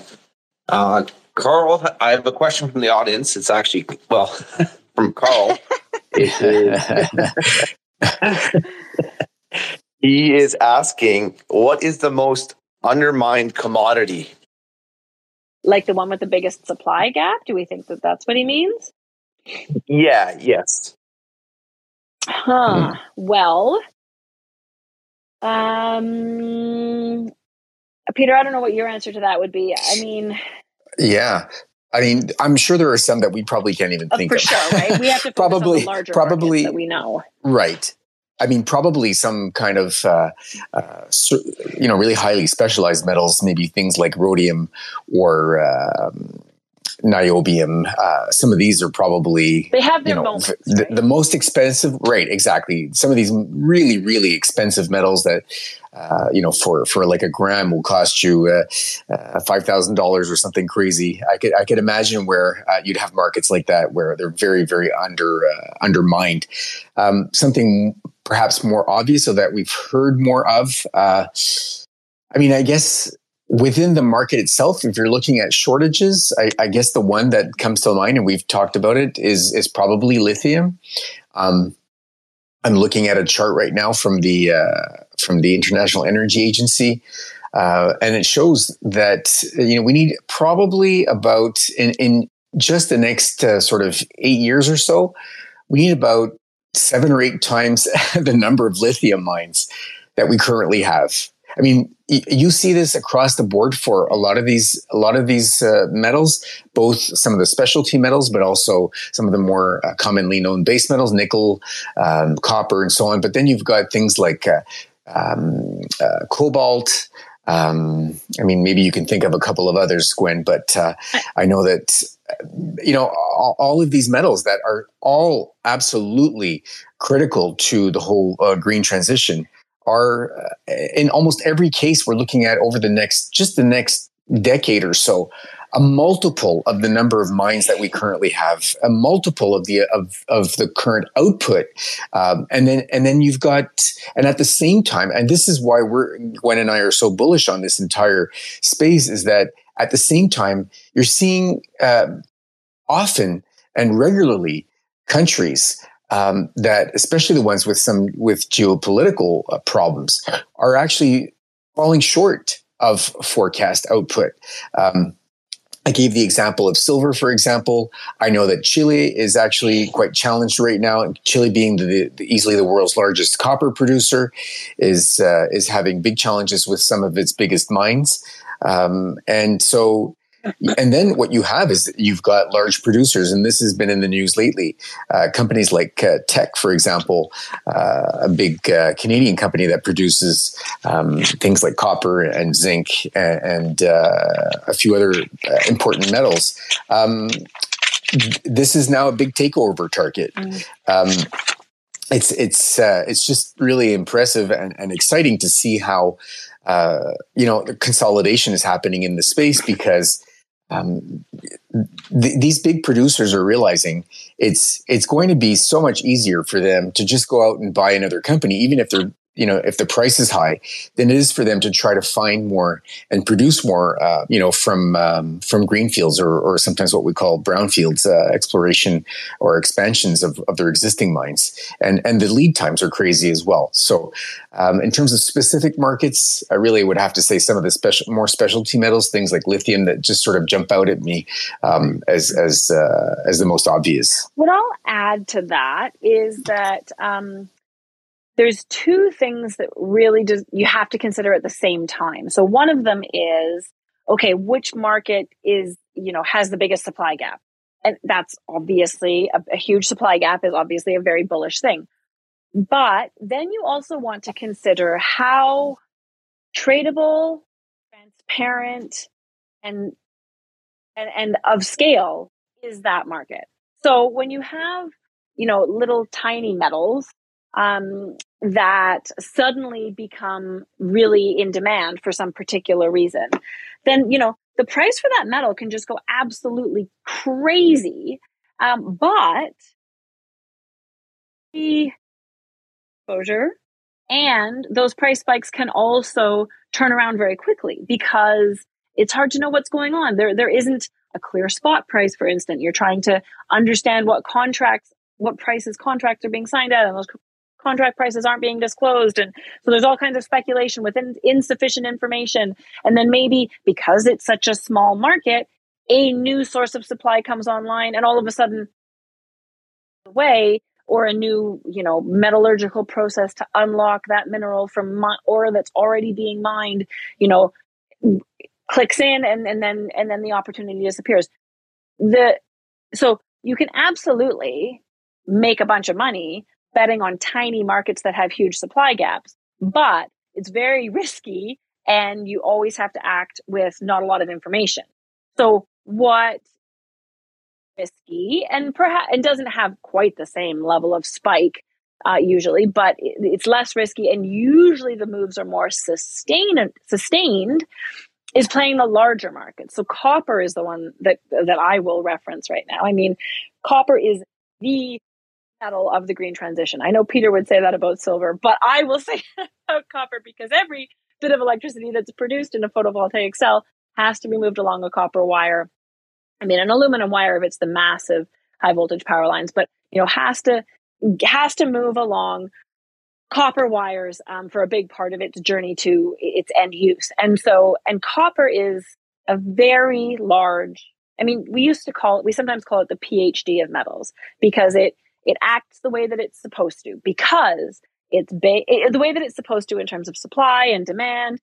Uh, Karl, I have a question from the audience. It's actually, well, from Karl. he is asking, what is the most undermined commodity? Like the one with the biggest supply gap? Do we think that that's what he means? Yeah, yes. Huh. Hmm. Well, um, Peter, I don't know what your answer to that would be. I mean, yeah. I mean, I'm sure there are some that we probably can't even think for of. For sure, right? We have to probably, larger probably that we know. Right. I mean, probably some kind of, uh, uh, you know, really highly specialized metals, maybe things like rhodium or um, niobium. Uh, some of these are probably they have their you know, moments, the, right? the, most expensive. Right, exactly. Some of these really, really expensive metals that uh, you know for for like a gram will cost you uh, uh five thousand dollars or something crazy. I could I could imagine where uh, you'd have markets like that where they're very, very under uh, undermined. Um, something perhaps more obvious, so that we've heard more of. I mean, I guess within the market itself, if you're looking at shortages, I, I, guess the one that comes to mind, and we've talked about it, is is probably lithium. Um, I'm looking at a chart right now from the uh, from the International Energy Agency, uh, and it shows that you know we need probably about in in just the next uh, sort of eight years or so, we need about seven or eight times the number of lithium mines that we currently have. I mean, you see this across the board for a lot of these a lot of these uh, metals both some of the specialty metals but also some of the more uh, commonly known base metals nickel um, copper and so on but then you've got things like uh, um, uh, cobalt um, i mean maybe you can think of a couple of others gwen but uh, i know that you know all, all, of these metals that are all absolutely critical to the whole uh, green transition are uh, in almost every case we're looking at over the next just the next decade or so a multiple of the number of mines that we currently have, a multiple of the of of the current output, um, and then and then you've got, and at the same time, and this is why we're Gwen and I are so bullish on this entire space, is that at the same time you're seeing uh, often and regularly countries um, that, especially the ones with some with geopolitical uh, problems, are actually falling short of forecast output. Um, I gave the example of silver, for example. I know that Chile is actually quite challenged right now. Chile, being the, the easily the world's largest copper producer, is uh, is having big challenges with some of its biggest mines. Um, and so and then what you have is you've got large producers, and this has been in the news lately. Uh, companies like uh, Teck, for example, uh, a big uh, Canadian company that produces um, things like copper and zinc and, and uh, a few other uh, important metals. Um, this is now a big takeover target. Mm. Um, it's it's it's just really impressive and, and exciting to see how uh, you know, consolidation is happening in the space because um, th- these big producers are realizing it's it's going to be so much easier for them to just go out and buy another company, even if they're you know if the price is high than it is for them to try to find more and produce more uh, you know from um, from greenfields or, or sometimes what we call brownfields uh, exploration or expansions of, of their existing mines. And and the lead times are crazy as well. So um, in terms of specific markets i really would have to say some of the special more specialty metals things like lithium that just sort of jump out at me um, as as uh, as the most obvious. What i'll add to that is that um, there's two things that really just you have to consider at the same time. So one of them is okay, which market is, you know, has the biggest supply gap? And that's obviously a, a huge supply gap is obviously a very bullish thing. But then you also want to consider how tradable, transparent, and and, and of scale is that market. So when you have, you know, little tiny metals um, that suddenly become really in demand for some particular reason, then, you know, the price for that metal can just go absolutely crazy. Um, but the exposure and those price spikes can also turn around very quickly because it's hard to know what's going on. There, there isn't a clear spot price, for instance. You're trying to understand what contracts, what prices contracts are being signed at, and those contract prices aren't being disclosed. And so there's all kinds of speculation with insufficient information. And then maybe because it's such a small market, a new source of supply comes online and all of a sudden way or a new you know metallurgical process to unlock that mineral from ore that's already being mined you know clicks in and, and then and then the opportunity disappears the so you can absolutely make a bunch of money betting on tiny markets that have huge supply gaps but it's very risky and you always have to act with not a lot of information so what risky and perhaps and doesn't have quite the same level of spike uh, usually, but it, it's less risky and usually the moves are more sustained. Sustained is playing the larger market. So copper is the one that that I will reference right now. I mean, copper is the metal of the green transition. I know Peter would say that about silver, but I will say about copper because every bit of electricity that's produced in a photovoltaic cell has to be moved along a copper wire I mean, an aluminum wire if it's the massive high voltage power lines, but you know has to has to move along copper wires um, for a big part of its journey to its end use. And so, and copper is a very large. I mean, we used to call it. We sometimes call it the PhD of metals because it it acts the way that it's supposed to because it's ba- it, the way that it's supposed to in terms of supply and demand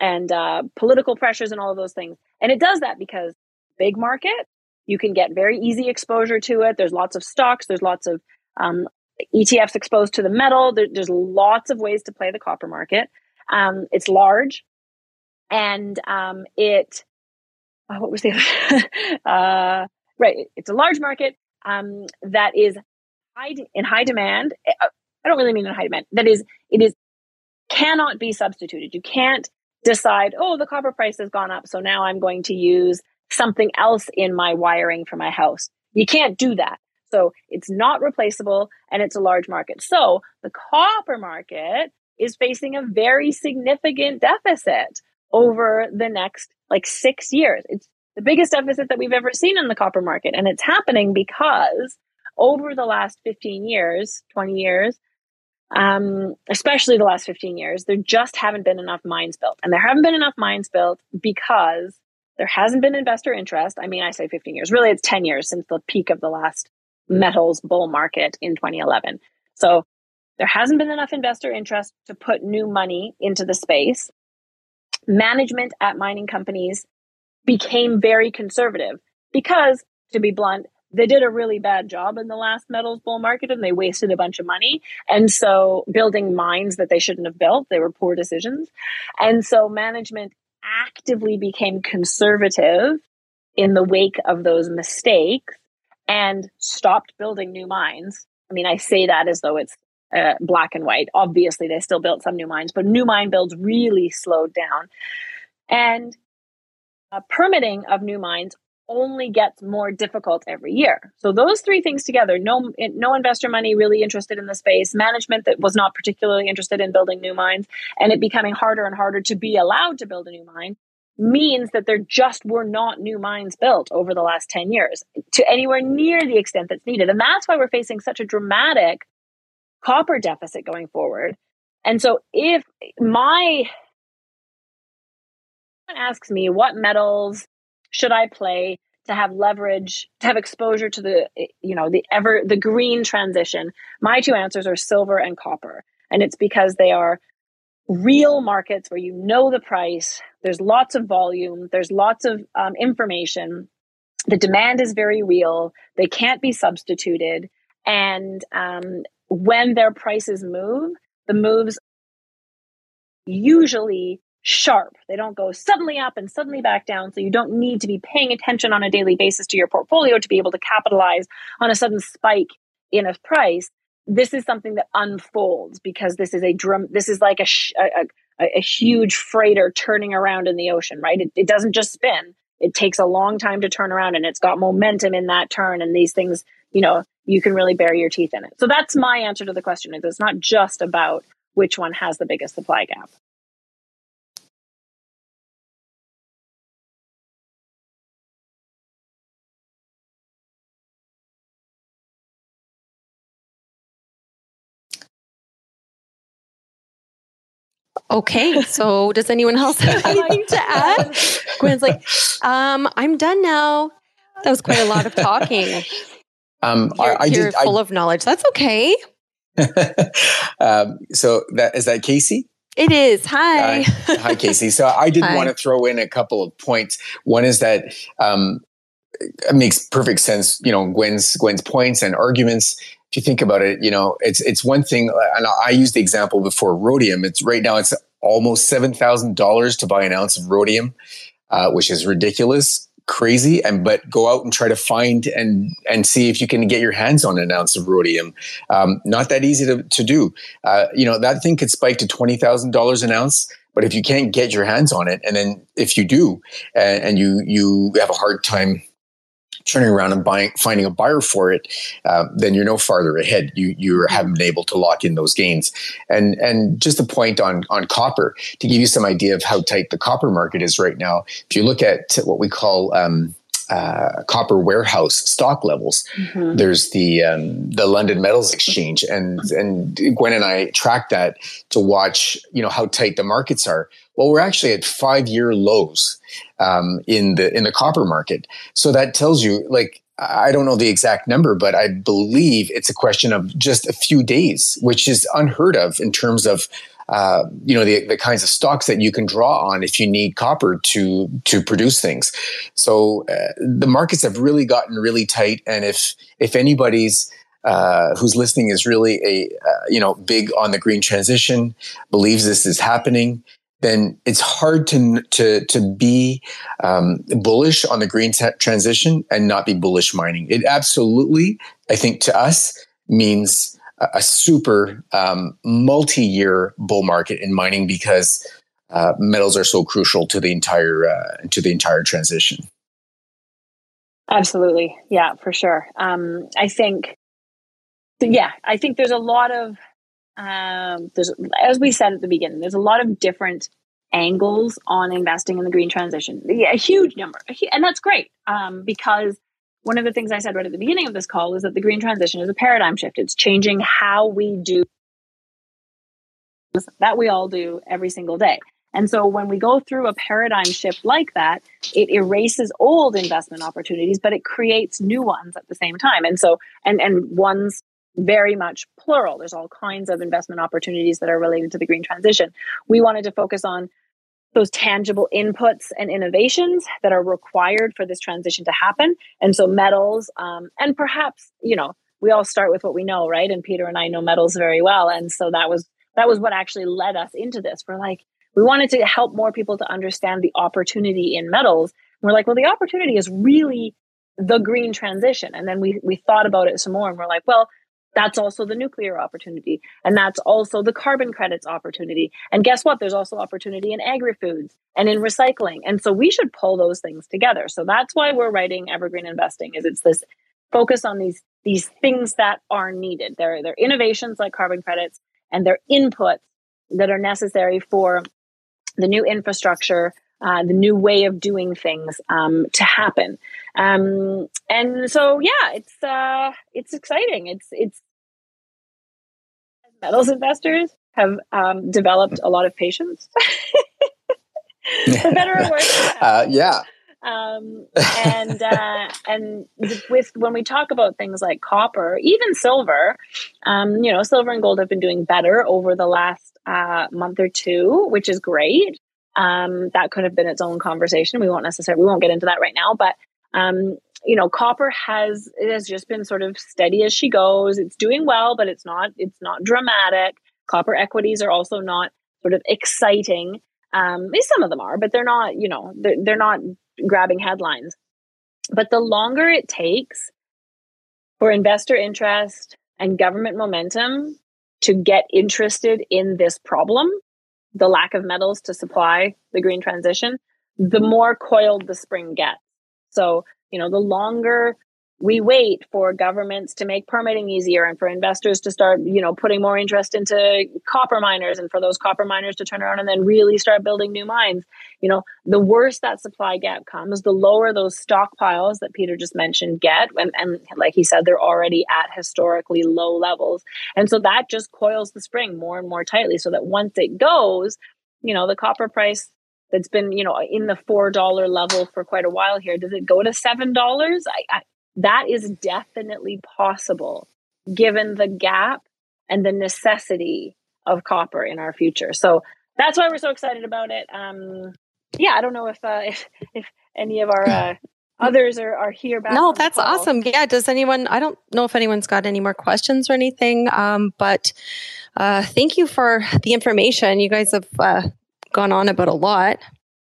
and uh, political pressures and all of those things. And it does that because big market. You can get very easy exposure to it. There's lots of stocks. There's lots of um, ETFs exposed to the metal. There, there's lots of ways to play the copper market. Um, it's large, and um, it. Uh, what was the other? uh, right, it's a large market um, that is high in high demand. Uh, I don't really mean in high demand. That is, it is cannot be substituted. You can't decide, oh, the copper price has gone up, so now I'm going to use something else in my wiring for my house. You can't do that. So it's not replaceable and it's a large market. So the copper market is facing a very significant deficit over the next like six years. It's the biggest deficit that we've ever seen in the copper market. And it's happening because over the last 15 years, 20 years, um, especially the last 15 years, there just haven't been enough mines built. And there haven't been enough mines built because there hasn't been investor interest. I mean, I say 15 years. Really, it's 10 years since the peak of the last metals bull market in 2011. So there hasn't been enough investor interest to put new money into the space. Management at mining companies became very conservative because, to be blunt, they did a really bad job in the last metals bull market and they wasted a bunch of money. And so building mines that they shouldn't have built, they were poor decisions. And so management actively became conservative in the wake of those mistakes and stopped building new mines. I mean, I say that as though it's uh, black and white. Obviously, they still built some new mines, but new mine builds really slowed down. And uh, permitting of new mines only gets more difficult every year. So those three things together, no no investor money really interested in the space, management that was not particularly interested in building new mines, and it becoming harder and harder to be allowed to build a new mine means that there just were not new mines built over the last 10 years to anywhere near the extent that's needed. And that's why we're facing such a dramatic copper deficit going forward. And so if my asks me what metals should I play to have leverage, to have exposure to the, you know, the ever, the green transition? My two answers are silver and copper. And it's because they are real markets where you know the price, there's lots of volume, there's lots of um, information. The demand is very real. They can't be substituted. And um, when their prices move, the moves usually sharp. They don't go suddenly up and suddenly back down. So you don't need to be paying attention on a daily basis to your portfolio to be able to capitalize on a sudden spike in a price. this is something that unfolds because this is a drum. This is like a, sh- a, a, a huge freighter turning around in the ocean, right? It, it doesn't just spin. It takes a long time to turn around, and it's got momentum in that turn. And these things, you know, you can really bury your teeth in it. So that's my answer to the question. Is it's not just about which one has the biggest supply gap. Okay, so does anyone else have anything to add? Gwen's like, um, I'm done now. That was quite a lot of talking. Um, You're, I, I you're did. full of knowledge. That's okay. Um, so that is that Casey. It is. Hi. Uh, hi, Casey. So I did want to throw in a couple of points. One is that um, it makes perfect sense. You know, Gwen's Gwen's points and arguments. If you think about it, you know, it's it's one thing. And I used the example before rhodium. It's right now it's almost seven thousand dollars to buy an ounce of rhodium, uh, which is ridiculous, crazy. And but go out and try to find and and see if you can get your hands on an ounce of rhodium. Um, not that easy to to do. Uh, you know, that thing could spike to twenty thousand dollars an ounce. But if you can't get your hands on it, and then if you do, and, and you you have a hard time turning around and buying finding a buyer for it, uh, then you're no farther ahead. You you haven't been able to lock in those gains. And and just a point on on copper to give you some idea of how tight the copper market is right now. If you look at what we call um, uh, copper warehouse stock levels. Mhm. There's the um, the London Metals Exchange, and and Gwen and I track that to watch you know how tight the markets are. Well, we're actually at five year lows um, in the in the copper market. So that tells you like. I don't know the exact number, but I believe it's a question of just a few days, which is unheard of in terms of uh, you know the, the kinds of stocks that you can draw on if you need copper to to produce things. So uh, the markets have really gotten really tight, and if if anybody's uh, who's listening is really a uh, you know big on the green transition, believes this is happening, then it's hard to to to be um, bullish on the green t- transition and not be bullish mining. It absolutely, I think, to us means a, a super um, multi-year bull market in mining because uh, metals are so crucial to the entire uh, to the entire transition. Absolutely. Yeah, for sure. Um, I think, yeah, I think there's a lot of, um, there's, as we said at the beginning, there's a lot of different angles on investing in the green transition. A huge number. And that's great um, because one of the things I said right at the beginning of this call is that the green transition is a paradigm shift. It's changing how we do that we all do every single day. And so when we go through a paradigm shift like that, it erases old investment opportunities, but it creates new ones at the same time. And so, and, and ones very much plural. There's all kinds of investment opportunities that are related to the green transition. We wanted to focus on those tangible inputs and innovations that are required for this transition to happen. And so metals, um, and perhaps, you know, we all start with what we know, right? And Peter and I know metals very well. And so that was, that was what actually led us into this. We're like, we wanted to help more people to understand the opportunity in metals. And we're like, well, the opportunity is really the green transition. And then we we thought about it some more and we're like, well, that's also the nuclear opportunity. And that's also the carbon credits opportunity. And guess what? There's also opportunity in agri-foods and in recycling. And so we should pull those things together. So that's why we're writing Evergreen Investing is it's this focus on these these things that are needed. They're, they're innovations like carbon credits and they're inputs that are necessary for the new infrastructure, uh, the new way of doing things um, to happen. Um, and so, yeah, it's uh, it's exciting. It's it's metals investors have um, developed a lot of patience, for better or worse. Uh, yeah. Um, and uh, and with when we talk about things like copper, even silver, um, you know, silver and gold have been doing better over the last uh, month or two, which is great. Um, that could have been its own conversation. We won't necessarily we won't get into that right now, but um, you know, copper has it has just been sort of steady as she goes. It's doing well, but it's not it's not dramatic. Copper equities are also not sort of exciting. Um, some of them are, but they're not. You know, they're, they're not grabbing headlines. But the longer it takes for investor interest, and government momentum to get interested in this problem, the lack of metals to supply the green transition, the more coiled the spring gets. So, you know, the longer we wait for governments to make permitting easier and for investors to start you know putting more interest into copper miners and for those copper miners to turn around and then really start building new mines you know the worse that supply gap comes the lower those stockpiles that peter just mentioned get and, and like he said they're already at historically low levels. And so that just coils the spring more and more tightly so that once it goes you know the copper price that's been you know in the four dollar level for quite a while here does it go to seven dollars I, I that is definitely possible given the gap and the necessity of copper in our future. So that's why we're so excited about it. Um, yeah, I don't know if uh, if, if any of our uh, others are, are here. Back no, that's awesome. Yeah. Does anyone? I don't know if anyone's got any more questions or anything. Um, but uh, thank you for the information. You guys have uh, gone on about a lot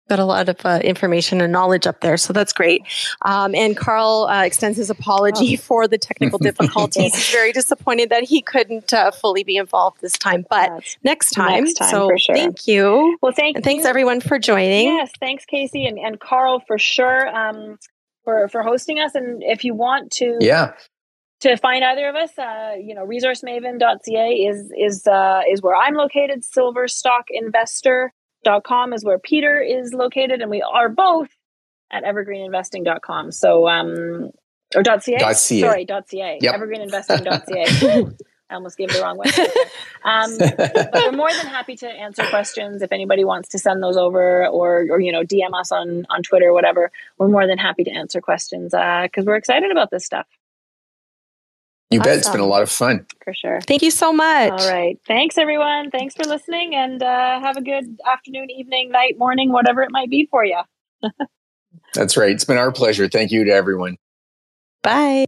got a lot of uh, information and knowledge up there. So that's great. Um, and Karl uh, extends his apology oh. for the technical difficulties. He's very disappointed that he couldn't uh, fully be involved this time, but that's next time. Next time so sure. thank you. Well, thank and thanks everyone for joining. Yes, thanks Casey and, and Karl for sure um, for for hosting us. And if you want to, yeah. To find either of us, uh, you know, resourcemaven.ca is is uh, is where I'm located. Silver Stock Investor com is where Peter is located, and we are both at evergreeninvesting.com. So, um, or .ca. .ca. Sorry, dot .ca. Yep. Evergreeninvesting.ca. I almost gave the wrong one. Um, but we're more than happy to answer questions if anybody wants to send those over, or or you know DM us on on Twitter, or whatever. We're more than happy to answer questions because uh, we're excited about this stuff. You awesome. bet. It's been a lot of fun. For sure. Thank you so much. All right. Thanks, everyone. Thanks for listening and uh, have a good afternoon, evening, night, morning, whatever it might be for you. That's right. It's been our pleasure. Thank you to everyone. Bye.